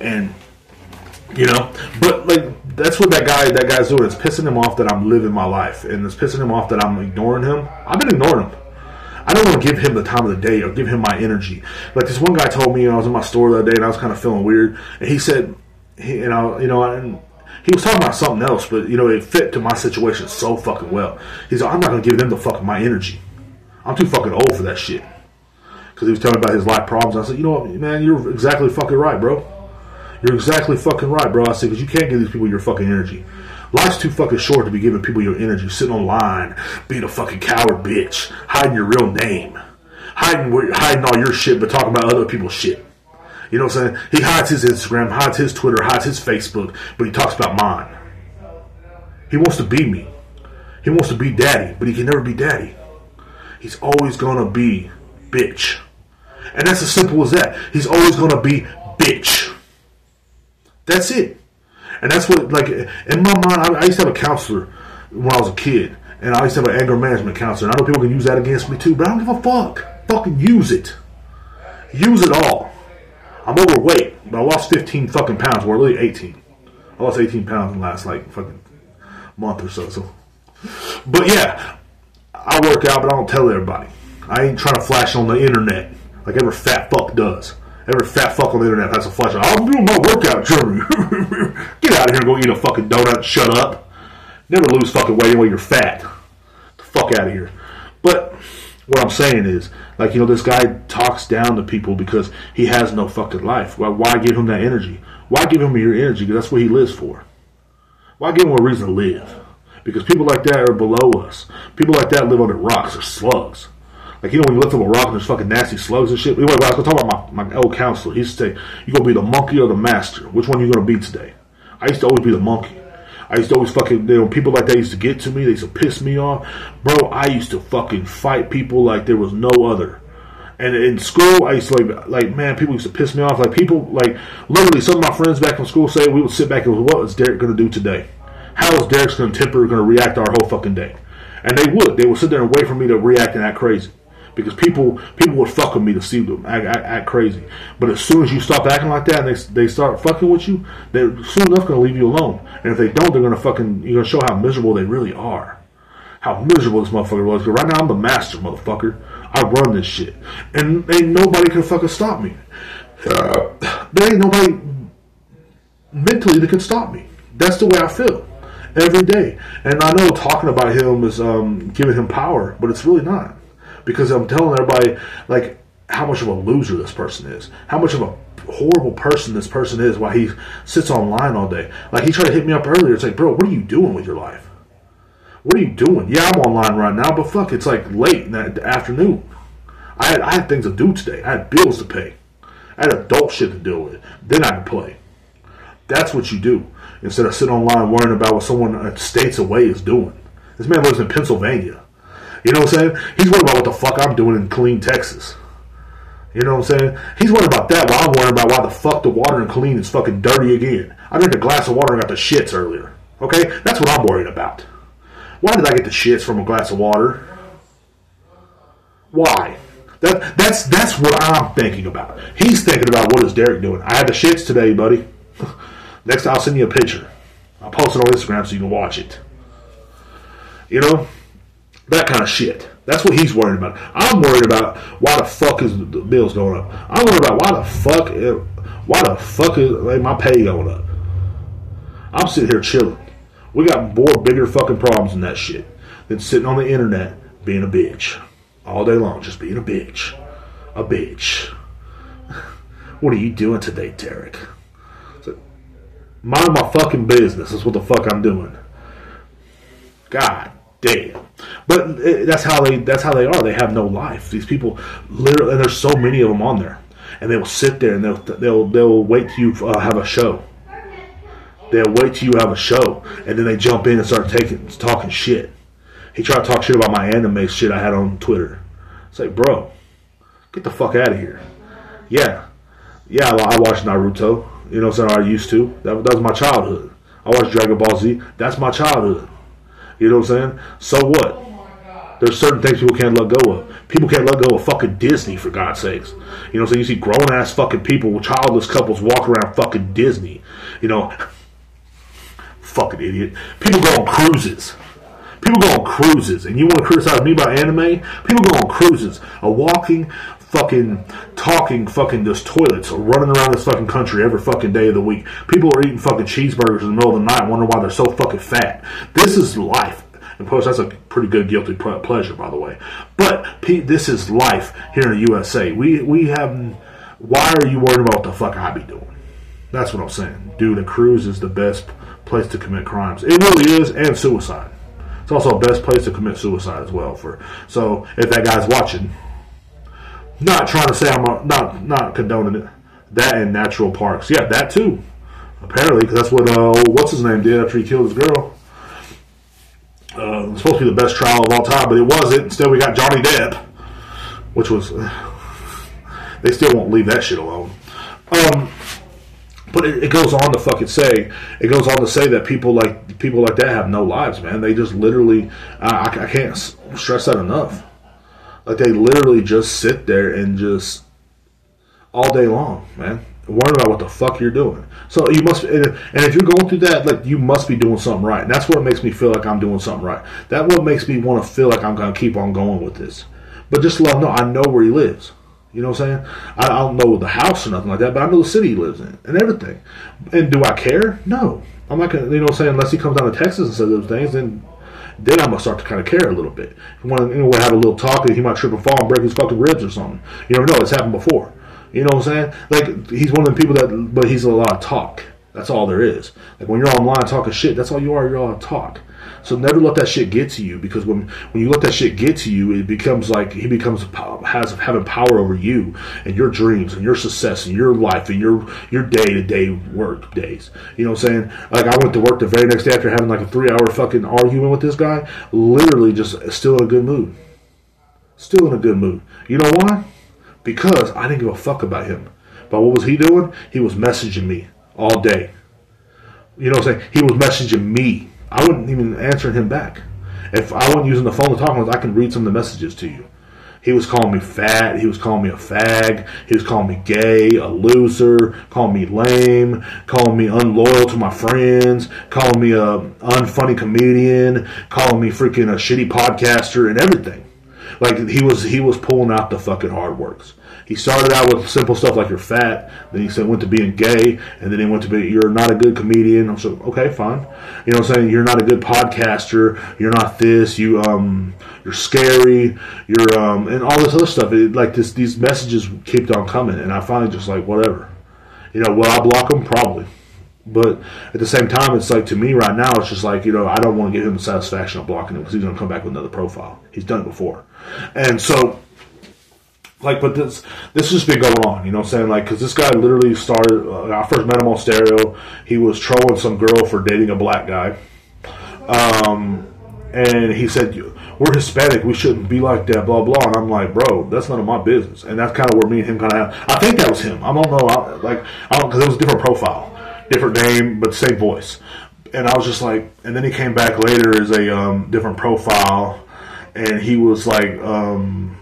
And you know, but like that's what that guy that guy's doing. It's pissing him off that I'm living my life, and it's pissing him off that I'm ignoring him. I've been ignoring him. I don't want to give him the time of the day or give him my energy. Like this one guy told me, I was in my store the other day and I was kind of feeling weird, and he said, he, you know, you know, and he was talking about something else, but you know, it fit to my situation so fucking well. He's like, I'm not gonna give them the fucking my energy. I'm too fucking old for that shit. Because he was telling me about his life problems. I said, you know what, man, you're exactly fucking right, bro. You're exactly fucking right, bro. I said, because you can't give these people your fucking energy. Life's too fucking short to be giving people your energy, sitting online, being a fucking coward bitch, hiding your real name, hiding hiding all your shit, but talking about other people's shit. You know what I'm saying? He hides his Instagram, hides his Twitter, hides his Facebook, but he talks about mine. He wants to be me. He wants to be daddy, but he can never be daddy. He's always gonna be bitch. And that's as simple as that. He's always gonna be bitch. That's it. And that's what, like, in my mind, I, used to have a counselor when I was a kid. And I used to have an anger management counselor. And I know people can use that against me too, but I don't give a fuck. Fucking use it. Use it all. I'm overweight, but I lost 15 fucking pounds, or really 18. I lost 18 pounds in the last, like, fucking month or so. So, But yeah, I work out, but I don't tell everybody. I ain't trying to flash on the internet like every fat fuck does. Every fat fuck on the internet has a flash. I'm doing my workout, Jeremy. Get out of here and go eat a fucking donut shut up. Never lose fucking weight when you're fat. The fuck out of here. But what I'm saying is, like, you know, this guy talks down to people because he has no fucking life. Why, why give him that energy? Why give him your energy? Because that's what he lives for. Why give him a reason to live? Because people like that are below us. People like that live under rocks or slugs. Like, you know, when you lift up a rock and there's fucking nasty slugs and shit. Anyway, I was going to talk about my, my old counselor. He used to say, you going to be the monkey or the master? Which one are you going to be today? I used to always be the monkey. I used to always fucking, you know, people like that used to get to me. They used to piss me off. Bro, I used to fucking fight people like there was no other. And in school, I used to like, like, man, people used to piss me off. Like, people, like, literally, some of my friends back from school say, we would sit back and go, what is Derek going to do today? How is Derek's going to temper, going to react our whole fucking day? And they would. They would sit there and wait for me to react and act crazy because people people would fuck with me to see them act, act, act, crazy. But as soon as you stop acting like that and they, they start fucking with you, they're soon enough going to leave you alone. And if they don't, they're to fucking you're to show how miserable they really are. How miserable this motherfucker was. Because right now I'm the master, motherfucker. I run this shit, and ain't nobody can fucking stop me. Uh, there ain't nobody mentally that can stop me. That's the way I feel every day. And I know talking about him is um, giving him power, but it's really not because I'm telling everybody like how much of a loser this person is, how much of a horrible person this person is while he sits online all day. Like he tried to hit me up earlier. It's like, bro, what are you doing with your life? What are you doing? Yeah, I'm online right now, but fuck, it's like late in the afternoon. I had I had things to do today. I had bills to pay. I had adult shit to deal with. Then I could play. That's what you do instead of sitting online worrying about what someone states away is doing. This man lives in Pennsylvania. You know what I'm saying? He's worried about what the fuck I'm doing in Killeen Texas. You know what I'm saying? He's worried about that while I'm worried about why the fuck the water in Killeen is fucking dirty again. I drank a glass of water and got the shits earlier. Okay? That's what I'm worried about. Why did I get the shits from a glass of water? Why? That, that's that's what I'm thinking about. He's thinking about what is Derek doing. I had the shits today, buddy. Next, I'll send you a picture. I'll post it on Instagram so you can watch it. You know, that kind of shit. That's what he's worried about. I'm worried about why the fuck is the bills going up. I'm worried about why the fuck, eh, why the fuck is like, my pay going up. I'm sitting here chilling. We got more bigger fucking problems than that shit than sitting on the internet being a bitch all day long, just being a bitch, a bitch. What are you doing today, Derek? So, mind my fucking business. That's what the fuck I'm doing. God damn. But that's how they that's how they are. They have no life. These people literally, and there's so many of them on there, and they will sit there and they'll they'll they'll wait till you uh, have a show. They'll wait till you have a show, and then they jump in and start taking talking shit. He tried to talk shit about my anime shit I had on Twitter. It's like, bro, get the fuck out of here. Yeah, yeah, I watched Naruto. You know what saying? I used to. That, that was my childhood. I watched Dragon Ball Z. That's my childhood. You know what I'm saying? So what? Oh There's certain things people can't let go of. People can't let go of fucking Disney, for God's sakes. You know what I'm saying? You see grown ass fucking people, childless couples walk around fucking Disney. You know, fucking idiot. People go on cruises. People go on cruises, and you want to criticize me about anime? People go on cruises. A walking, fucking, talking, fucking just toilets running around this fucking country every fucking day of the week. People are eating fucking cheeseburgers in the middle of the night, wondering why they're so fucking fat. This is life. And plus, that's a pretty good guilty pleasure, by the way. But Pete, this is life here in the USA. We we have. Why are you worried about what the fuck I be doing? That's what I'm saying. Dude, a cruise is the best place to commit crimes. It really is, and suicide. It's also a best place to commit suicide as well. For so, if that guy's watching, not trying to say I'm not not condoning it. That in natural parks, yeah, that too. Apparently, because that's what uh, what's his name did after he killed his girl. Uh, it was supposed to be the best trial of all time, but it wasn't. Instead, we got Johnny Depp, which was they still won't leave that shit alone. Um, but it, it, goes on to fucking say, it goes on to say that people like people like that have no lives, man. They just literally, I, I can't stress that enough. Like they literally just sit there and just all day long, man, worrying about what the fuck you're doing. So you must, and if you're going through that, like you must be doing something right. And that's what makes me feel like I'm doing something right. That what makes me want to feel like I'm to keep on going with this. But just let him know I know where he lives. You know what I'm saying? I, I don't know the house or nothing like that, but I know the city he lives in and everything. And do I care? No. I'm not gonna, you know what I'm saying? Unless he comes down to Texas and says those things, then then I'm gonna start to kind of care a little bit. If want to you know, have a little talk, he might trip and fall and break his fucking ribs or something. You never know. It's happened before. You know what I'm saying? Like he's one of the people that, but he's a lot of talk. That's all there is. Like when you're online talking shit, that's all you are. You're all talk. So never let that shit get to you because when when you let that shit get to you, it becomes like he becomes has having power over you and your dreams and your success and your life and your your day to day work days. You know what I'm saying? Like I went to work the very next day after having like a three hour fucking argument with this guy, literally just still in a good mood. Still in a good mood. You know why? Because I didn't give a fuck about him. But what was he doing? He was messaging me all day. You know what I'm saying? He was messaging me I wouldn't even answer him back. If I wasn't using the phone to talk with, I can read some of the messages to you. He was calling me fat. He was calling me a fag. He was calling me gay, a loser, calling me lame, calling me unloyal to my friends, calling me a unfunny comedian, calling me freaking a shitty podcaster and everything. Like he was, he was pulling out the fucking hard works. He started out with simple stuff like you're fat. Then he said went to being gay, and then he went to be you're not a good comedian. I'm so okay, fine. You know what I'm saying? You're not a good podcaster. You're not this. You um you're scary. You're um and all this other stuff. It, like this these messages kept on coming, and I finally just like whatever. You know, will I block them? Probably. But at the same time, it's like to me right now, it's just like you know I don't want to give him the satisfaction of blocking him because he's going to come back with another profile. He's done it before, and so like, but this this has been going on, you know what I'm saying? Like, because this guy literally started. Uh, I first met him on stereo. He was trolling some girl for dating a black guy. Um, and he said, "We're Hispanic. We shouldn't be like that." Blah blah. And I'm like, "Bro, that's none of my business." And that's kind of where me and him kind of. I think that was him. I don't know. I, like I don't because it was a different profile, different name, but same voice. And I was just like, and then he came back later as a um, different profile, and he was like, um,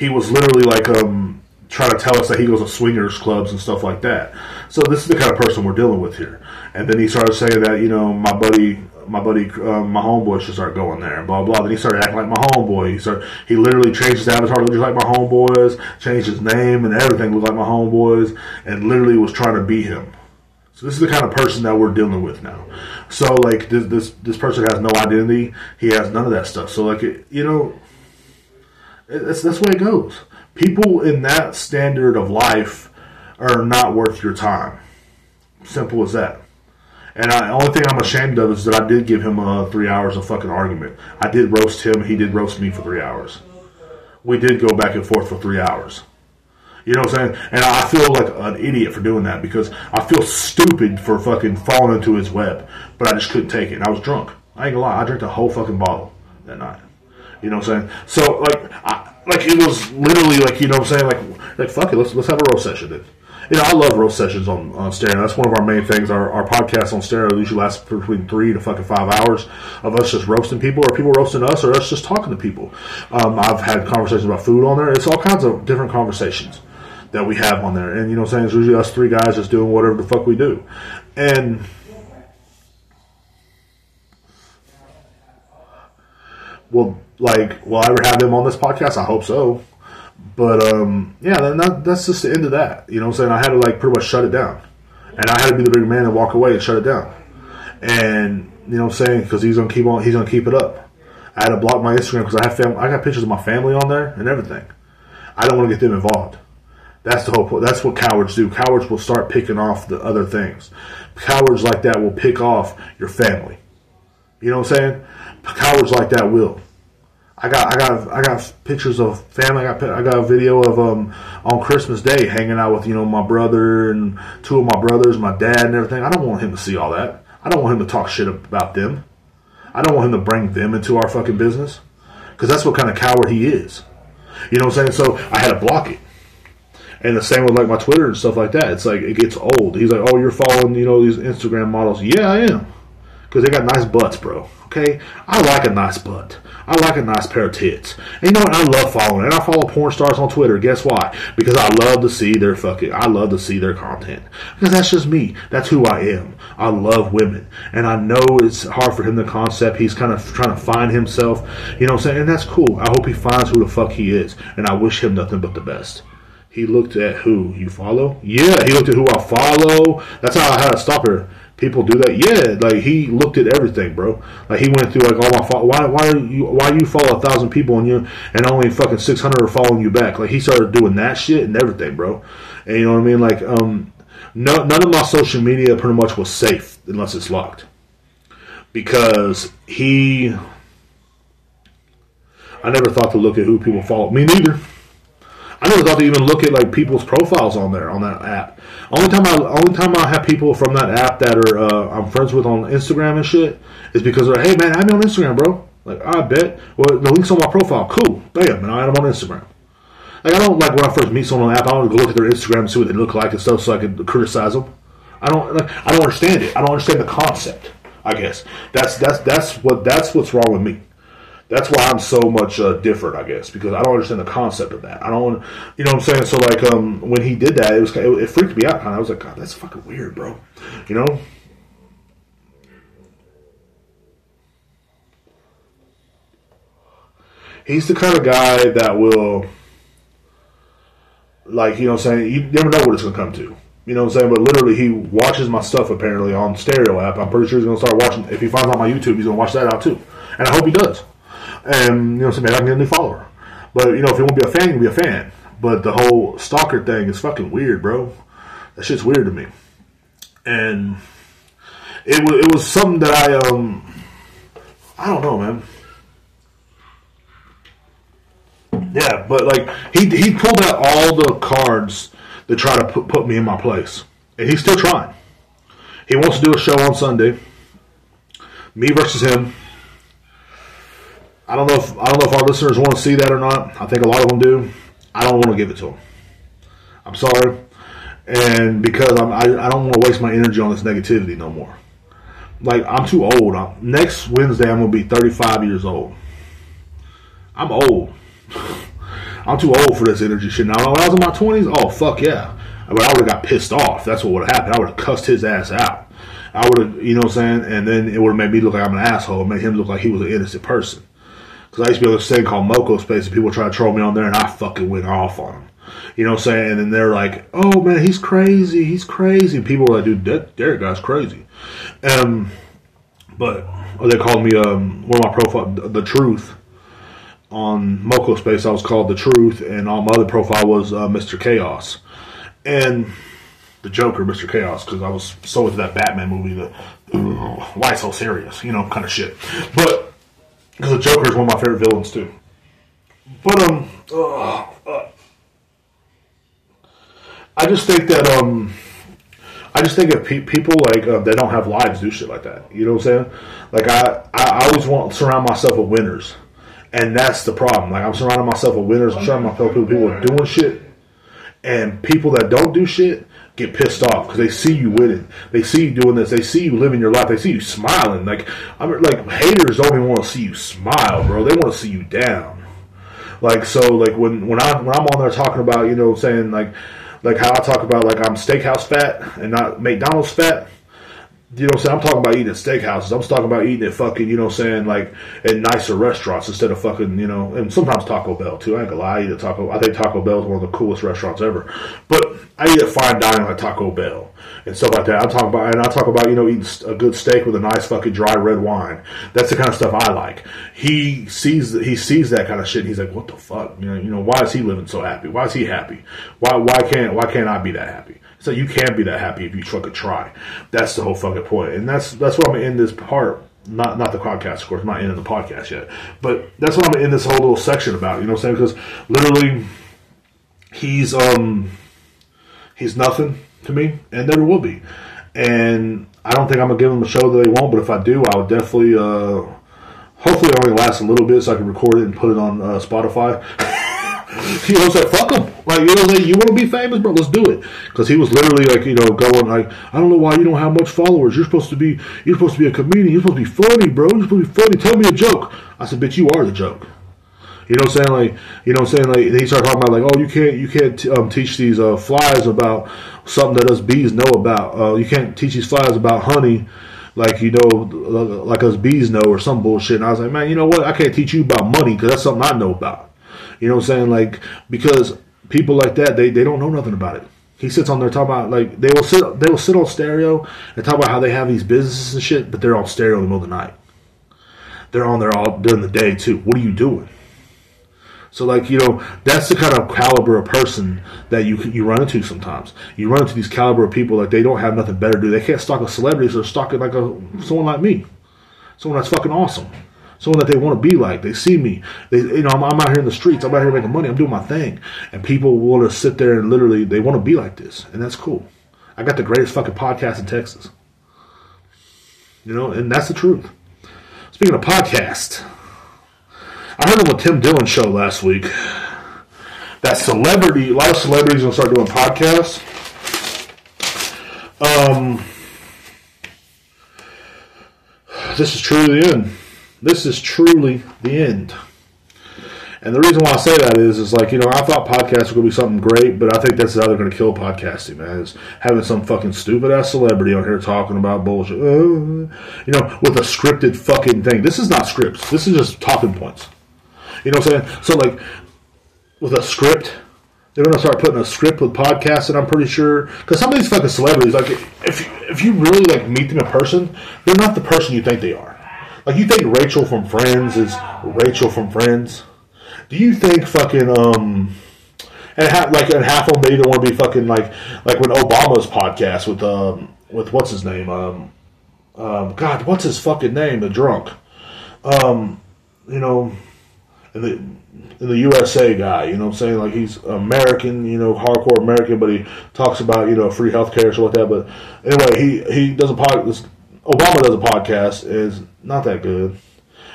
he was literally like um, trying to tell us that he goes to swingers clubs and stuff like that. So this is the kind of person we're dealing with here. And then he started saying that you know my buddy my buddy, um, my homeboy should start going there, blah blah. Then he started acting like my homeboy. He started, he literally changed his avatar, looked just like my homeboys, changed his name and everything, looked like my homeboys, and literally was trying to be him. So this is the kind of person that we're dealing with now. So like this this this person has no identity. He has none of that stuff. So like you know, that's that's the way it goes. People in that standard of life are not worth your time. Simple as that. And the only thing I'm ashamed of is that I did give him uh, three hours of fucking argument. I did roast him. He did roast me for three hours. We did go back and forth for three hours. You know what I'm saying? And I feel like an idiot for doing that because I feel stupid for fucking falling into his web. But I just couldn't take it. And I was drunk. I ain't gonna lie. I drank a whole fucking bottle that night. You know what I'm saying? So like, I, like it was literally like you know what I'm saying? Like, like fuck it. Let's let's have a roast session then you know, I love roast sessions on, on stereo. That's one of our main things. Our, our podcast on stereo usually lasts between three to fucking five hours of us just roasting people, or people roasting us, or us just talking to people. Um, I've had conversations about food on there. It's all kinds of different conversations that we have on there. And you know what I'm saying? It's usually us three guys just doing whatever the fuck we do. And will like will I ever have them on this podcast? I hope so. But um, yeah, that, that's just the end of that. You know what I'm saying? I had to like pretty much shut it down, and I had to be the bigger man and walk away and shut it down. And you know what I'm saying? Because he's gonna keep on, he's gonna keep it up. I had to block my Instagram because I have fam- I got pictures of my family on there and everything. I don't want to get them involved. That's the whole point. That's what cowards do. Cowards will start picking off the other things. Cowards like that will pick off your family. You know what I'm saying? Cowards like that will. I got I got I got pictures of family. I got I got a video of um on Christmas Day hanging out with you know my brother and two of my brothers, my dad and everything. I don't want him to see all that. I don't want him to talk shit about them. I don't want him to bring them into our fucking business because that's what kind of coward he is. You know what I'm saying? So I had to block it. And the same with like my Twitter and stuff like that. It's like it gets old. He's like, "Oh, you're following you know these Instagram models." Yeah, I am because they got nice butts, bro. Okay, I like a nice butt. I like a nice pair of tits. And you know what? I love following. And I follow porn stars on Twitter. Guess why? Because I love to see their fucking. I love to see their content. Because that's just me. That's who I am. I love women, and I know it's hard for him to concept. He's kind of trying to find himself. You know what I'm saying? And that's cool. I hope he finds who the fuck he is, and I wish him nothing but the best. He looked at who you follow. Yeah, he looked at who I follow. That's how I had to stop her people do that. Yeah, like he looked at everything, bro. Like he went through like all my fo- why why you why you follow a thousand people and you and only fucking six hundred are following you back. Like he started doing that shit and everything, bro. And you know what I mean? Like um, no, none of my social media pretty much was safe unless it's locked because he. I never thought to look at who people follow. Me neither. I never thought to even look at like people's profiles on there on that app. Only time I only time I have people from that app that are uh, I'm friends with on Instagram and shit is because they're hey man, me on Instagram, bro. Like I bet. Well, the link's on my profile. Cool, bam, and I add them on Instagram. Like I don't like when I first meet someone on the app. I want to go look at their Instagram and see what they look like and stuff, so I can criticize them. I don't like. I don't understand it. I don't understand the concept. I guess that's that's that's what that's what's wrong with me that's why I'm so much uh, different, I guess, because I don't understand the concept of that. I don't, you know what I'm saying? So like, um, when he did that, it was it, it freaked me out. Kind of, I was like, God, that's fucking weird, bro. You know. He's the kind of guy that will, like, you know what I'm saying? You never know what it's going to come to. You know what I'm saying? But literally, he watches my stuff apparently on stereo app. I'm pretty sure he's going to start watching. If he finds out my YouTube, he's going to watch that out too. And I hope he does and you know, so maybe I can get a new follower. But you know, if you want to be a fan, you be a fan. But the whole stalker thing is fucking weird, bro. That shit's weird to me. And it was it was something that I um I don't know, man. Yeah, but like he he pulled out all the cards to try to put put me in my place, and he's still trying. He wants to do a show on Sunday, me versus him I don't know if I don't know if our listeners want to see that or not. I think a lot of them do. I don't want to give it to them. I'm sorry, and because I'm, I, I don't want to waste my energy on this negativity no more. Like I'm too old. I'm, next Wednesday I'm gonna be 35 years old. I'm old. I'm too old for this energy shit. Now when I was in my 20s, oh fuck yeah, but I would have got pissed off. That's what would have happened. I would have cussed his ass out. I would have, you know what I'm saying, and then it would have made me look like I'm an asshole. It Made him look like he was an innocent person. Because I used to be on this thing called MocoSpace, and people try to troll me on there, and I fucking went off on them. You know what I'm saying? And then they're like, "Oh man, he's crazy. He's crazy." And people are like, "Dude, that Derek guy's crazy." Um, but or they called me um one of my profile the truth on MocoSpace. I was called the truth, and on my other profile was uh, Mr. Chaos, and the Joker, Mr. Chaos, because I was so into that Batman movie. Uh, why so serious, you know, kind of shit. But because the Joker is one of my favorite villains too. But um, uh, uh, I just think that um, I just think if pe- people like uh, don't have lives do shit like that. You know what I'm saying? Like I, I always want to surround myself with winners, and that's the problem. Like I'm surrounding myself with winners. I'm surrounding myself with people doing shit, and people that don't do shit get pissed off because they see you winning. They see you doing this. They see you living your life. They see you smiling. Like I mean, like haters don't even want to see you smile, bro. They want to see you down. Like so, like when when I when I'm on there talking about you know saying like like how I talk about like I'm steakhouse fat and not McDonald's fat. You know what I'm saying? I'm talking about eating at steakhouses. I'm talking about eating at fucking, you know what I'm saying, like at nicer restaurants instead of fucking, you know, and sometimes Taco Bell too. I ain't gonna lie, I eat at Taco I think Taco Bell is one of the coolest restaurants ever. But I eat at fine dining like Taco Bell and stuff like that. I'm talking about, and I talk about, you know, eating a good steak with a nice fucking dry red wine. That's the kind of stuff I like. He sees, he sees that kind of shit. And he's like, what the fuck? You know, you know, why is he living so happy? Why is he happy? Why, why can't, why can't I be that happy? So you can't be that happy if you fucking try. That's the whole fucking point, and that's that's what I'm gonna end this part. Not not the podcast, of course. I'm not ending the podcast yet, but that's what I'm gonna end this whole little section about. You know what I'm saying? Because literally, he's um he's nothing to me, and never will be. And I don't think I'm gonna give him a show that they won't. but if I do, I would definitely. uh Hopefully, it only lasts a little bit, so I can record it and put it on uh, Spotify. you know, said, fuck him. Like, you know, like, you want to be famous, bro? Let's do it. Because he was literally like, you know, going like, I don't know why you don't have much followers. You're supposed to be, you're supposed to be a comedian. You're supposed to be funny, bro. You're supposed to be funny. Tell me a joke. I said, bitch, you are the joke. You know what I'm saying? Like, you know what I'm saying? Like, he started talking about like, oh, you can't, you can't um, teach these uh, flies about something that us bees know about. Uh, you can't teach these flies about honey like you know, like us bees know or some bullshit. And I was like, man, you know what? I can't teach you about money because that's something I know about. You know what I'm saying? Like because people like that, they, they don't know nothing about it. He sits on there talking about like they will sit they will sit on stereo and talk about how they have these businesses and shit, but they're on stereo in the middle of the night. They're on there all during the day too. What are you doing? So like you know that's the kind of caliber of person that you you run into sometimes. You run into these caliber of people like they don't have nothing better to do. They can't stalk a celebrity, so they're stalking like a someone like me, someone that's fucking awesome, someone that they want to be like. They see me. They you know I'm, I'm out here in the streets. I'm out here making money. I'm doing my thing, and people want to sit there and literally they want to be like this, and that's cool. I got the greatest fucking podcast in Texas. You know, and that's the truth. Speaking of podcast. I heard on the Tim Dillon show last week that celebrity, a lot of celebrities will start doing podcasts. Um, this is truly the end. This is truly the end. And the reason why I say that is, is like, you know, I thought podcasts were going to be something great, but I think that's how they're going to kill podcasting, man. Is having some fucking stupid ass celebrity on here talking about bullshit. Uh, you know, with a scripted fucking thing. This is not scripts. This is just talking points. You know what I'm saying? So like with a script, they're gonna start putting a script with podcasts, and I'm pretty sure because some of these fucking celebrities, like if if you really like meet them in person, they're not the person you think they are. Like you think Rachel from Friends is Rachel from Friends. Do you think fucking um and ha- like and half of them they either want to be fucking like like when Obama's podcast with um with what's his name um um God what's his fucking name the drunk um you know in the in the USA guy, you know what I'm saying? Like he's American, you know, hardcore American, but he talks about, you know, free healthcare or something like that. But anyway, he he does a podcast Obama does a podcast, is not that good.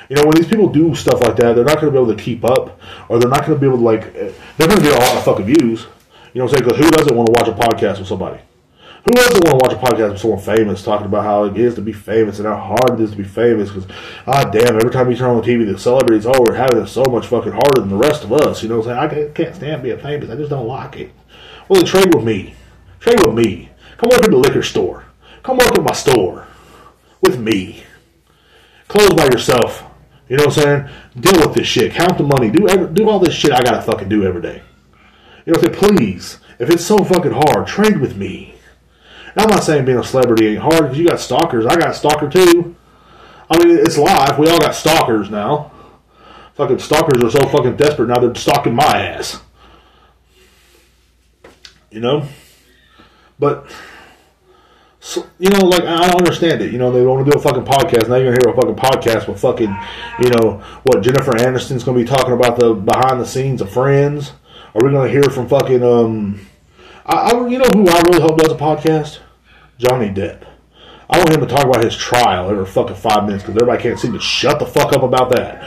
You know, when these people do stuff like that, they're not going to be able to keep up, or they're not going to be able to like. They're going to get a lot of fucking views. You know what I'm saying? Because who doesn't want to watch a podcast with somebody? Who doesn't want to watch a podcast with someone famous talking about how it is to be famous and how hard it is to be famous? Because, ah, damn, every time you turn on the TV, the celebrities, oh, we're having it so much fucking harder than the rest of us. You know what I'm saying? I can't stand being famous. I just don't like it. Well, then trade with me. Trade with me. Come work at the liquor store. Come work at my store with me. Close by yourself. You know what I'm saying? Deal with this shit. Count the money. Do every, do all this shit I gotta fucking do every day. You know what I'm saying? Please, if it's so fucking hard, trade with me. I'm not saying being a celebrity ain't hard because you got stalkers. I got a stalker too. I mean, it's live. We all got stalkers now. Fucking stalkers are so fucking desperate now they're stalking my ass. You know? But so, you know, like I don't understand it. You know, they want to do a fucking podcast. Now you're gonna hear a fucking podcast with fucking, you know, what Jennifer Aniston's gonna be talking about the behind the scenes of Friends. Are we gonna hear from fucking um? I, I you know who I really hope does a podcast? Johnny Depp. I want him to talk about his trial every fucking five minutes because everybody can't seem to shut the fuck up about that.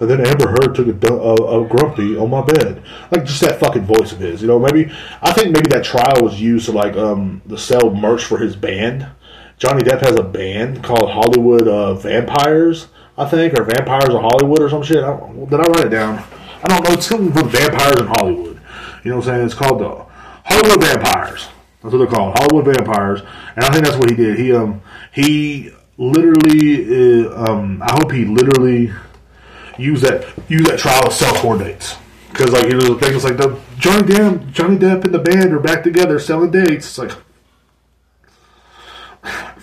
And then Amber Heard took a, a, grumpy on my bed, like just that fucking voice of his. You know, maybe I think maybe that trial was used to like um to sell merch for his band. Johnny Depp has a band called Hollywood uh, Vampires, I think, or Vampires of Hollywood or some shit. I did I write it down? I don't know. It's something for Vampires in Hollywood. You know what I'm saying? It's called the Hollywood Vampires. That's what they're called, Hollywood Vampires. And I think that's what he did. He um he literally uh, um I hope he literally use that use that trial to sell tour dates. Because like you know the things like the Johnny Depp Johnny Depp and the band are back together selling dates. It's like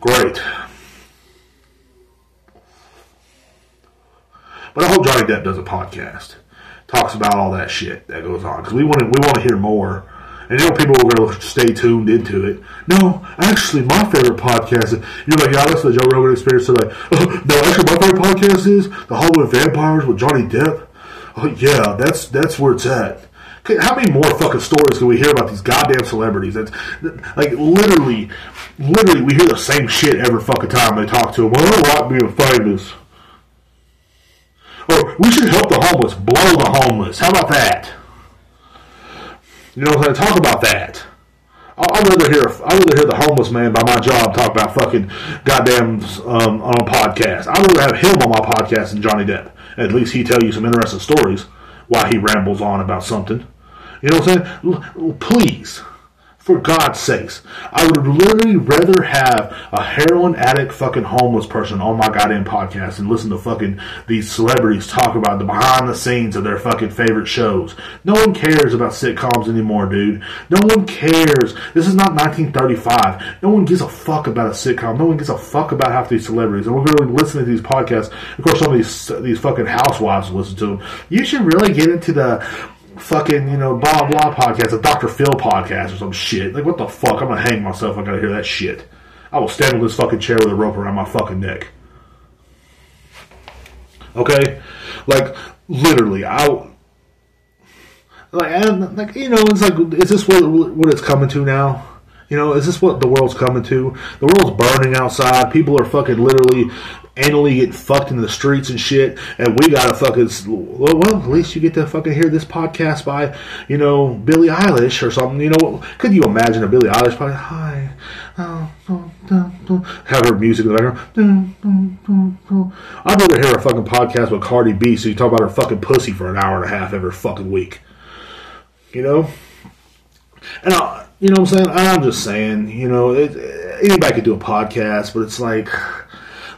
great. But I hope Johnny Depp does a podcast, talks about all that shit that goes on because we want to we want to hear more. And know, people are going to stay tuned into it. No, actually, my favorite podcast. is- You're like, yeah, I listen to the Joe Rogan Experience. So like, oh, no, actually, my favorite podcast is the Hollywood Vampires with Johnny Depp. Oh yeah, that's that's where it's at. How many more fucking stories can we hear about these goddamn celebrities? That's like literally, literally, we hear the same shit every fucking time they talk to them. Well, I like being famous. Or we should help the homeless, blow the homeless. How about that? You know, what I'm saying? talk about that. I'd rather hear I'd rather hear the homeless man by my job talk about fucking goddamn um, on a podcast. I'd rather have him on my podcast than Johnny Depp. At least he tell you some interesting stories while he rambles on about something. You know what I'm saying? L- please, for God's sakes, I would literally rather have a heroin addict, fucking homeless person on my goddamn podcast and listen to fucking these celebrities talk about the behind the scenes of their fucking favorite shows. No one cares about sitcoms anymore, dude. No one cares. This is not 1935. No one gives a fuck about a sitcom. No one gives a fuck about half these celebrities. And we're going to listen to these podcasts. Of course, some of these these fucking housewives listen to them. You should really get into the fucking, you know, blah blah podcast, a Dr. Phil podcast or some shit. Like, what the fuck? I'm gonna hang myself. I gotta hear that shit. I will stand on this fucking chair with a rope around my fucking neck. Okay, like literally, I like, and, like you know, it's like, is this what what it's coming to now? You know, is this what the world's coming to? The world's burning outside. People are fucking literally anally getting fucked in the streets and shit. And we gotta fucking, well, at least you get to fucking hear this podcast by, you know, Billie Eilish or something. You know, could you imagine a Billie Eilish podcast? Hi. oh," Have her music in the background. I'd rather hear a fucking podcast with Cardi B so you talk about her fucking pussy for an hour and a half every fucking week. You know? And I, you know what I'm saying? I'm just saying, you know, it, anybody could do a podcast, but it's like,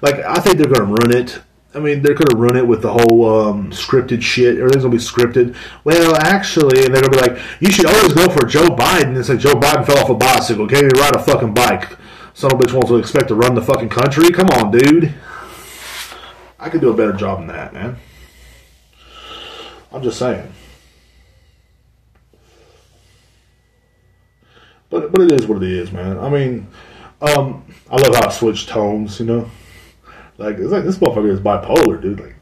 like I think they're going to run it. I mean, they're going to run it with the whole um, scripted shit. Everything's going to be scripted. Well, actually, and they're going to be like, you should always go for Joe Biden. It's like Joe Biden fell off a bicycle. Can't even ride a fucking bike. A bitch wants to expect to run the fucking country. Come on, dude. I could do a better job than that, man. I'm just saying. But but it is what it is, man. I mean, um, I love how I switch tones. You know, like it's like this motherfucker is bipolar, dude. Like,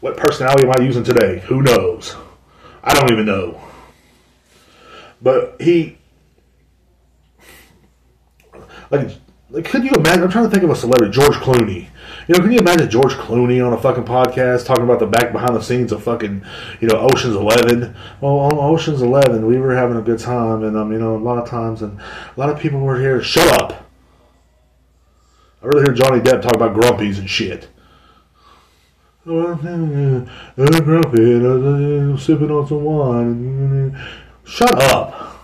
what personality am I using today? Who knows? I don't even know. But he, like, like, could you imagine? I'm trying to think of a celebrity, George Clooney. You know, can you imagine George Clooney on a fucking podcast talking about the back behind the scenes of fucking, you know, Ocean's Eleven? Well, on Ocean's Eleven, we were having a good time, and um, you know, a lot of times, and a lot of people were here. Shut up! I really hear Johnny Depp talk about grumpies and shit. I'm grumpy, sipping on some wine. Shut up!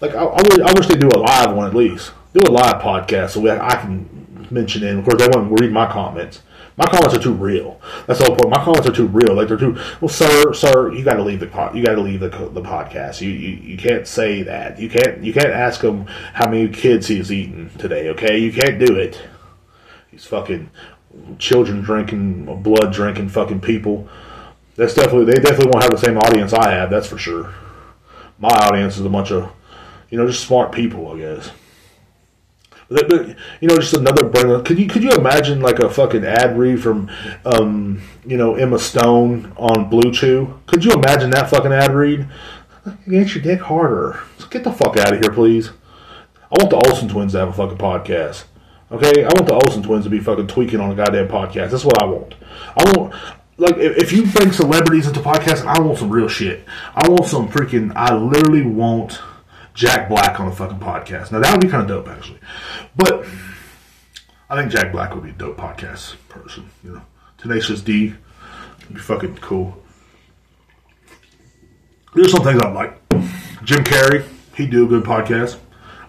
Like I, I, wish, I they do a live one at least. Do a live podcast so we, I can mention it. Of course, they won't read my comments. My comments are too real. That's the whole point. My comments are too real. Like they're too. Well, sir, sir, you got to leave the you got to leave the the podcast. You, you you can't say that. You can't you can't ask him how many kids he's eaten today. Okay, you can't do it. He's fucking children drinking, blood drinking, fucking people. That's definitely they definitely won't have the same audience I have. That's for sure. My audience is a bunch of you know just smart people, I guess. You know, just another bring. Could you could you imagine like a fucking ad read from, um, you know, Emma Stone on BlueChew? Could you imagine that fucking ad read? Get your dick harder. Get the fuck out of here, please. I want the Olsen twins to have a fucking podcast. Okay, I want the Olsen twins to be fucking tweaking on a goddamn podcast. That's what I want. I want like if you bring celebrities into podcasts, I want some real shit. I want some freaking. I literally want Jack Black on a fucking podcast. Now that would be kind of dope, actually. But I think Jack Black would be a dope podcast person. You know, Tenacious D would be fucking cool. There's some things I like. Jim Carrey, he'd do a good podcast.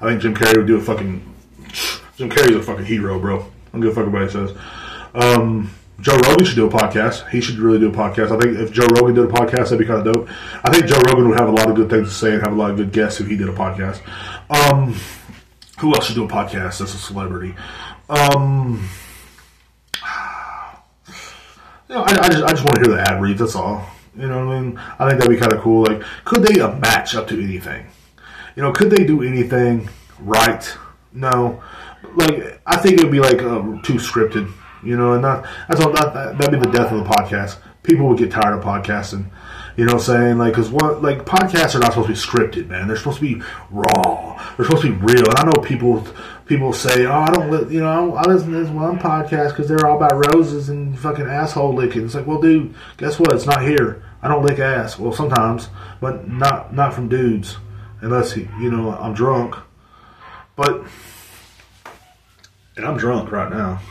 I think Jim Carrey would do a fucking. Jim Carrey's a fucking hero, bro. I don't give a fuck what anybody says. Um, Joe Rogan should do a podcast. He should really do a podcast. I think if Joe Rogan did a podcast, that'd be kind of dope. I think Joe Rogan would have a lot of good things to say and have a lot of good guests if he did a podcast. Um, who else should do a podcast that's a celebrity? Um, you know, I, I just I just want to hear the ad reads. That's all. You know what I mean? I think that'd be kind of cool. Like, could they uh, match up to anything? You know, could they do anything right? No. Like, I think it would be like uh, too scripted. You know, and not that's all. That, that'd be the death of the podcast. People would get tired of podcasting. You know what I'm saying? Like, because what, like, podcasts are not supposed to be scripted, man. They're supposed to be raw. They're supposed to be real. And I know people, people say, oh, I don't, li- you know, I, I listen to this one podcast because they're all about roses and fucking asshole licking. It's like, well, dude, guess what? It's not here. I don't lick ass. Well, sometimes, but not, not from dudes, unless you know I'm drunk. But, and I'm drunk right now.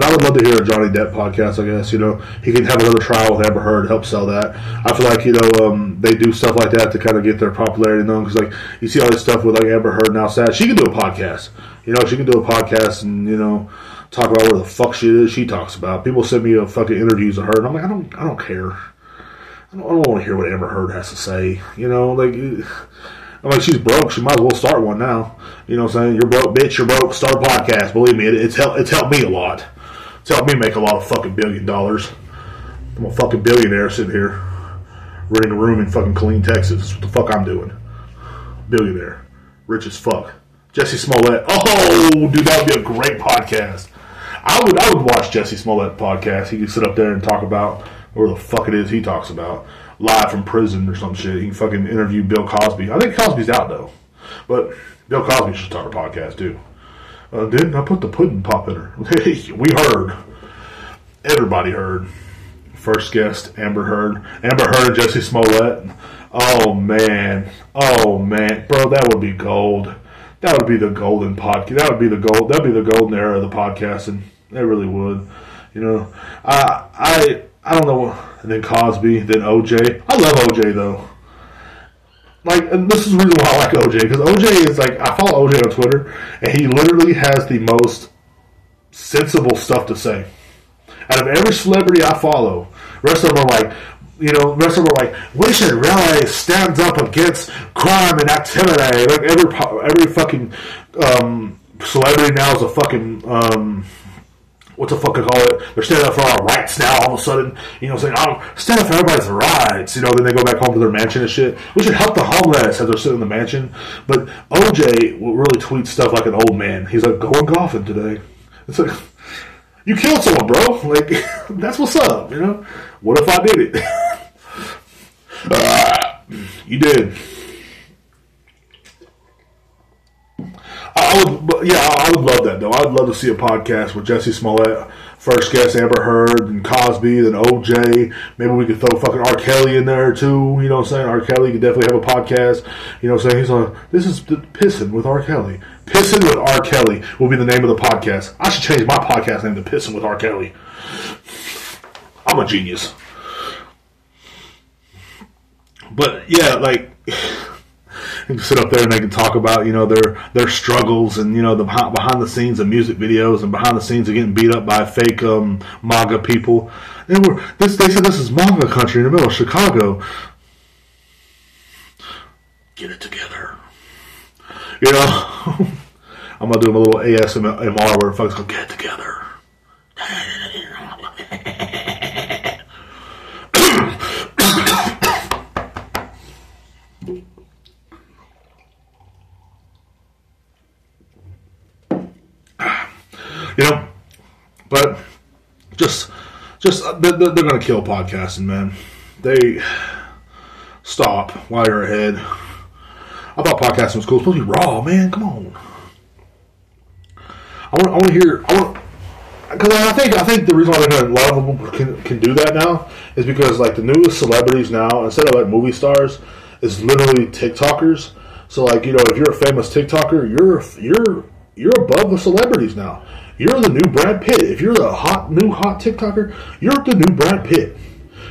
But I would love to hear a Johnny Depp podcast. I guess you know he can have another trial with Amber Heard, help sell that. I feel like you know um, they do stuff like that to kind of get their popularity known because like you see all this stuff with like Amber Heard now. Sad, she can do a podcast. You know, she can do a podcast and you know talk about where the fuck she is. She talks about. People send me a fucking interviews of her, and I'm like, I don't, I don't care. I don't, I don't want to hear what Amber Heard has to say. You know, like. I'm like, she's broke. She might as well start one now. You know what I'm saying? You're broke, bitch. You're broke. Start a podcast. Believe me, it, it's helped. It's helped me a lot. It's helped me make a lot of fucking billion dollars. I'm a fucking billionaire sitting here renting a room in fucking Killeen, Texas. That's what the fuck I'm doing. Billionaire, rich as fuck. Jesse Smollett. Oh, dude, that would be a great podcast. I would, I would watch Jesse Smollett podcast. He could sit up there and talk about where the fuck it is he talks about live from prison or some shit. He can fucking interview Bill Cosby. I think Cosby's out though, but Bill Cosby should start a podcast too. Uh, didn't I put the pudding pop in her? we heard. Everybody heard. First guest, Amber Heard. Amber Heard and Jesse Smollett. Oh man. Oh man. Bro, that would be gold. That would be the golden podcast. That would be the gold. That'd be the golden era of the podcasting. It really would. You know, I I I don't know. And then Cosby, then OJ. I love OJ though. Like, and this is the reason why I like OJ because OJ is like I follow OJ on Twitter, and he literally has the most sensible stuff to say. Out of every celebrity I follow, rest of them are like, you know, rest of them are like, we should really stand up against crime and activity. Like every every fucking um, celebrity now is a fucking. Um, what the fuck I call it? They're standing up for our rights now. All of a sudden, you know, saying, "Oh, stand up for everybody's rights." You know, then they go back home to their mansion and shit. We should help the homeless as they're sitting in the mansion. But OJ will really tweet stuff like an old man. He's like, "Going golfing today." It's like, you killed someone, bro. Like, that's what's up. You know, what if I did it? uh, you did. I would, yeah, I would love that though. I would love to see a podcast with Jesse Smollett, first guest Amber Heard, and Cosby, then OJ. Maybe we could throw fucking R. Kelly in there too. You know what I'm saying? R. Kelly could definitely have a podcast. You know what I'm saying? He's on. This is the pissing with R. Kelly. Pissing with R. Kelly will be the name of the podcast. I should change my podcast name to Pissing with R. Kelly. I'm a genius. But yeah, like can sit up there and they can talk about you know their their struggles and you know the behind, the scenes of music videos and behind the scenes of getting beat up by fake um, MAGA people. And we're this they said this is MAGA country in the middle of Chicago. Get it together, you know. I'm gonna do a little ASMR where folks go get it together. you know, but just, just uh, they're, they're going to kill podcasting, man. They stop while you're ahead. I thought podcasting was cool. It's supposed to be raw, man. Come on. I want, I want to hear. I want because I think I think the reason why a lot of them can, can do that now is because like the newest celebrities now instead of like movie stars is literally TikTokers. So like you know if you're a famous TikToker, you're you're you're above the celebrities now. You're the new Brad Pitt. If you're the hot new hot TikToker, you're the new Brad Pitt.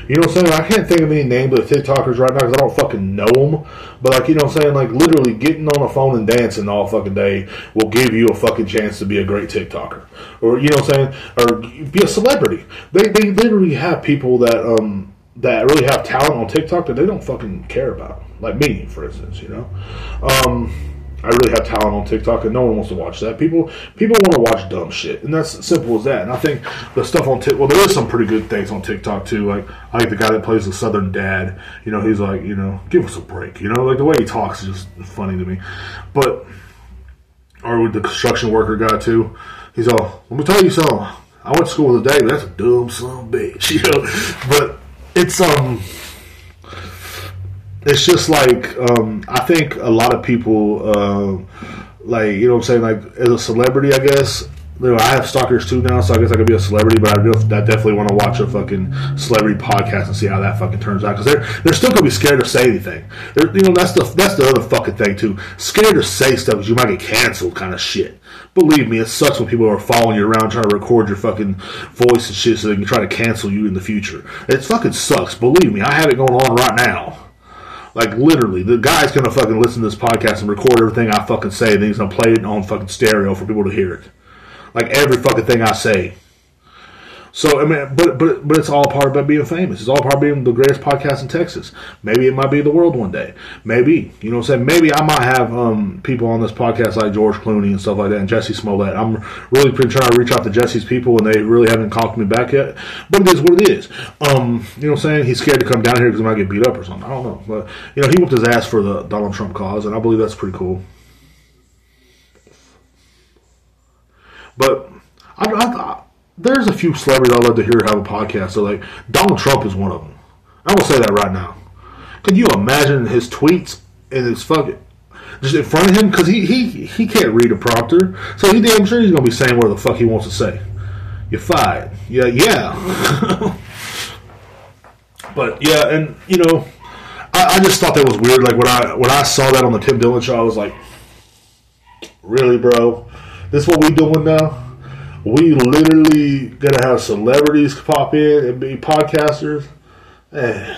You know what I'm saying? I can't think of any names of TikTokers right now because I don't fucking know them. But like, you know what I'm saying? Like, literally getting on the phone and dancing all fucking day will give you a fucking chance to be a great TikToker, or you know what I'm saying? Or be a celebrity. They they literally have people that um that really have talent on TikTok that they don't fucking care about, like me, for instance. You know. Um, I really have talent on TikTok, and no one wants to watch that. People people want to watch dumb shit, and that's simple as that. And I think the stuff on TikTok, well, there is some pretty good things on TikTok too. Like I like the guy that plays the Southern Dad. You know, he's like, you know, give us a break. You know, like the way he talks is just funny to me. But or with the construction worker guy too, he's all, let me tell you something. I went to school with a day, but that's a dumb son bitch. You know, but it's um it's just like um, I think a lot of people, uh, like you know, what I'm saying, like as a celebrity, I guess. You know, I have stalkers too now, so I guess I could be a celebrity. But I, do, I definitely want to watch a fucking celebrity podcast and see how that fucking turns out because they're they're still gonna be scared to say anything. They're, you know, that's the that's the other fucking thing too. Scared to say stuff because you might get canceled, kind of shit. Believe me, it sucks when people are following you around trying to record your fucking voice and shit so they can try to cancel you in the future. It fucking sucks. Believe me, I have it going on right now. Like literally, the guy's gonna fucking listen to this podcast and record everything I fucking say, and then he's gonna play it on fucking stereo for people to hear it. Like every fucking thing I say. So I mean, but but but it's all part about being famous. It's all part of being the greatest podcast in Texas. Maybe it might be the world one day. Maybe you know what I'm saying. Maybe I might have um, people on this podcast like George Clooney and stuff like that, and Jesse Smollett. I'm really trying to reach out to Jesse's people, and they really haven't called me back yet. But it is what it is. Um, you know what I'm saying. He's scared to come down here because he might get beat up or something. I don't know, but you know he whooped his ass for the Donald Trump cause, and I believe that's pretty cool. But I, I, there's a few celebrities I'd love to hear have a podcast. So like Donald Trump is one of them. I'm gonna say that right now. Can you imagine his tweets and his fucking just in front of him because he, he he can't read a prompter, so he damn sure he's gonna be saying what the fuck he wants to say. You're fired. Yeah, yeah. but yeah, and you know, I, I just thought that was weird. Like when I when I saw that on the Tim Dillon show, I was like, really, bro? This what we doing now? We literally gonna have celebrities pop in and be podcasters. Eh.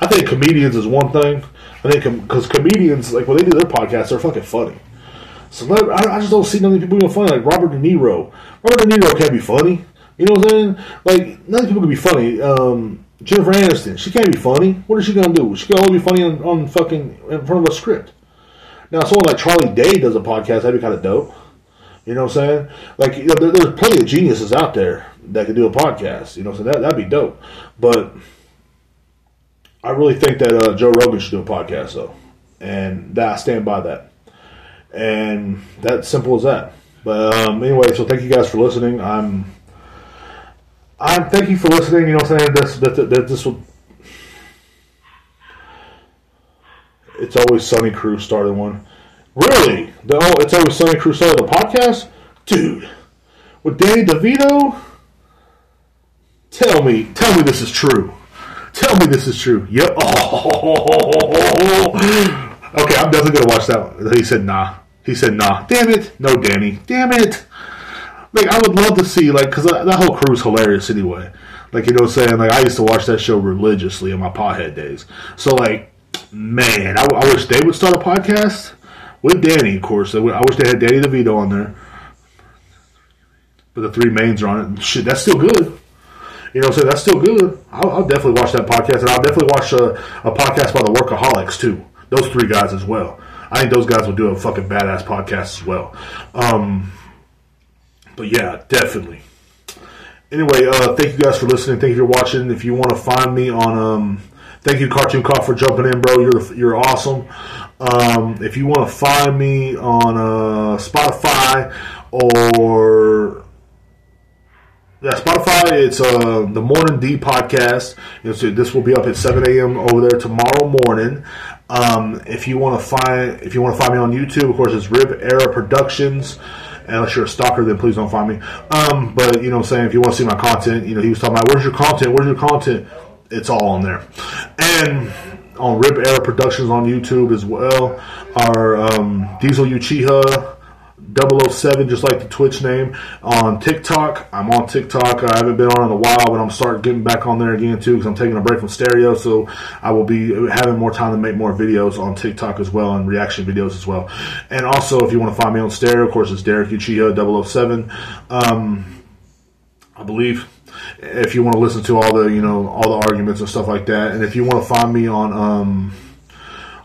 I think comedians is one thing. I think because com- comedians, like when they do their podcasts, they're fucking funny. Celeb- I, I, just don't see of people being funny. Like Robert De Niro. Robert De Niro can't be funny. You know what I'm saying? Like none of people can be funny. Um, Jennifer Aniston, she can't be funny. What is she gonna do? She can only be funny on, on fucking in front of a script. Now, someone like Charlie Day does a podcast. That'd be kind of dope. You know what I'm saying? Like, you know, there, there's plenty of geniuses out there that could do a podcast. You know, so that that'd be dope. But I really think that uh, Joe Rogan should do a podcast though, and that I stand by that. And that's simple as that. But um, anyway, so thank you guys for listening. I'm I'm thank you for listening. You know, what I'm saying this that, that this will. It's always Sunny Crew started one. Really? The oh, it's always Sunny Crusoe, the podcast, dude, with Danny DeVito. Tell me, tell me this is true. Tell me this is true. Yep. Oh. Okay, I'm definitely gonna watch that. One. He said nah. He said nah. Damn it. No, Danny. Damn it. Like I would love to see like because that whole crew is hilarious anyway. Like you know, what I'm saying like I used to watch that show religiously in my pothead days. So like, man, I, I wish they would start a podcast with Danny. Of course, I wish they had Danny DeVito on there. But the three mains are on it. Shit, that's still good. You know, so that's still good. I'll, I'll, definitely watch that podcast, and I'll definitely watch a, a podcast by the Workaholics too. Those three guys as well. I think those guys will do a fucking badass podcast as well. Um, but yeah, definitely. Anyway, uh, thank you guys for listening. Thank you for watching. If you want to find me on, um, thank you Cartoon Cop for jumping in, bro. You're you're awesome. Um, if you want to find me on uh, Spotify or yeah, Spotify. It's uh, the Morning D podcast. You this will be up at 7 a.m. over there tomorrow morning. Um, if you want to find if you want to find me on YouTube, of course, it's Rib Era Productions. Unless you're a stalker, then please don't find me. Um, but you know, what I'm saying if you want to see my content, you know, he was talking about where's your content? Where's your content? It's all on there, and on Rib Era Productions on YouTube as well. Our um, Diesel Uchiha 007, just like the Twitch name. On TikTok, I'm on TikTok. I haven't been on in a while, but I'm starting getting back on there again too because I'm taking a break from stereo. So I will be having more time to make more videos on TikTok as well and reaction videos as well. And also, if you want to find me on stereo, of course, it's Derek Uchiha 007. Um, I believe if you want to listen to all the you know all the arguments and stuff like that, and if you want to find me on um,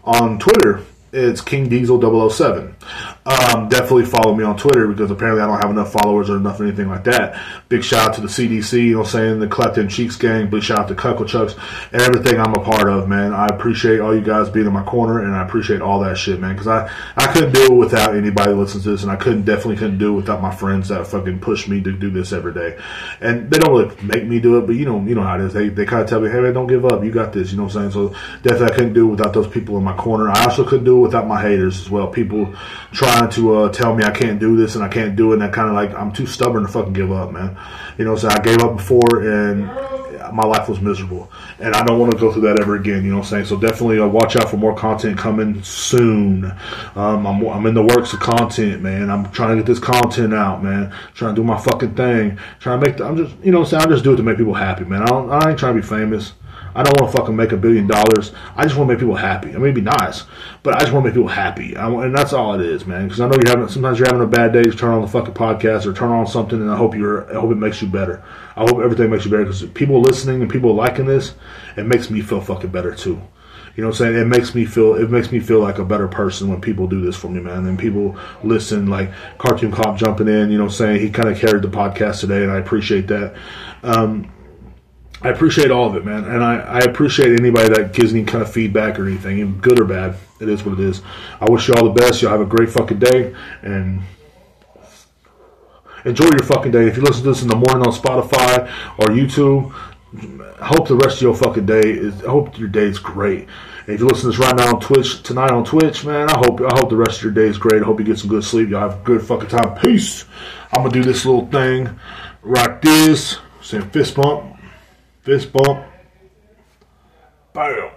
on Twitter, it's King Diesel 007. Um, definitely follow me on Twitter because apparently I don't have enough followers or enough anything like that. Big shout out to the CDC, you know saying, the Clapton Cheeks gang. Big shout out to Cuckle Chucks and everything I'm a part of, man. I appreciate all you guys being in my corner and I appreciate all that shit, man. Because I, I couldn't do it without anybody listening to this and I couldn't definitely couldn't do it without my friends that fucking push me to do this every day. And they don't really make me do it, but you know, you know how it is. They, they kind of tell me, hey man, don't give up. You got this, you know what I'm saying? So definitely I couldn't do it without those people in my corner. I also couldn't do it without my haters as well. People trying to uh, tell me I can't do this and I can't do it, and I kind of like I'm too stubborn to fucking give up, man. You know, so I gave up before, and my life was miserable, and I don't want to go through that ever again. You know what I'm saying? So definitely uh, watch out for more content coming soon. Um, I'm I'm in the works of content, man. I'm trying to get this content out, man. trying to do my fucking thing. Trying to make. The, I'm just you know what I'm saying. I just do it to make people happy, man. I don't. I ain't trying to be famous. I don't want to fucking make a billion dollars. I just want to make people happy. I mean, be nice, but I just want to make people happy. I, and that's all it is, man. Because I know you're having sometimes you're having a bad day. You turn on the fucking podcast or turn on something, and I hope you're. I hope it makes you better. I hope everything makes you better because people listening and people liking this, it makes me feel fucking better too. You know what I'm saying? It makes me feel it makes me feel like a better person when people do this for me, man. And people listen, like Cartoon Cop jumping in, you know, saying he kind of carried the podcast today, and I appreciate that. Um, I appreciate all of it, man, and I, I appreciate anybody that gives me kind of feedback or anything, good or bad. It is what it is. I wish you all the best. Y'all have a great fucking day, and enjoy your fucking day. If you listen to this in the morning on Spotify or YouTube, I hope the rest of your fucking day is. I hope your day is great. And if you listen to this right now on Twitch tonight on Twitch, man, I hope I hope the rest of your day is great. I hope you get some good sleep. Y'all have a good fucking time. Peace. I'm gonna do this little thing, rock this, saying fist bump. Fist bump. Bam.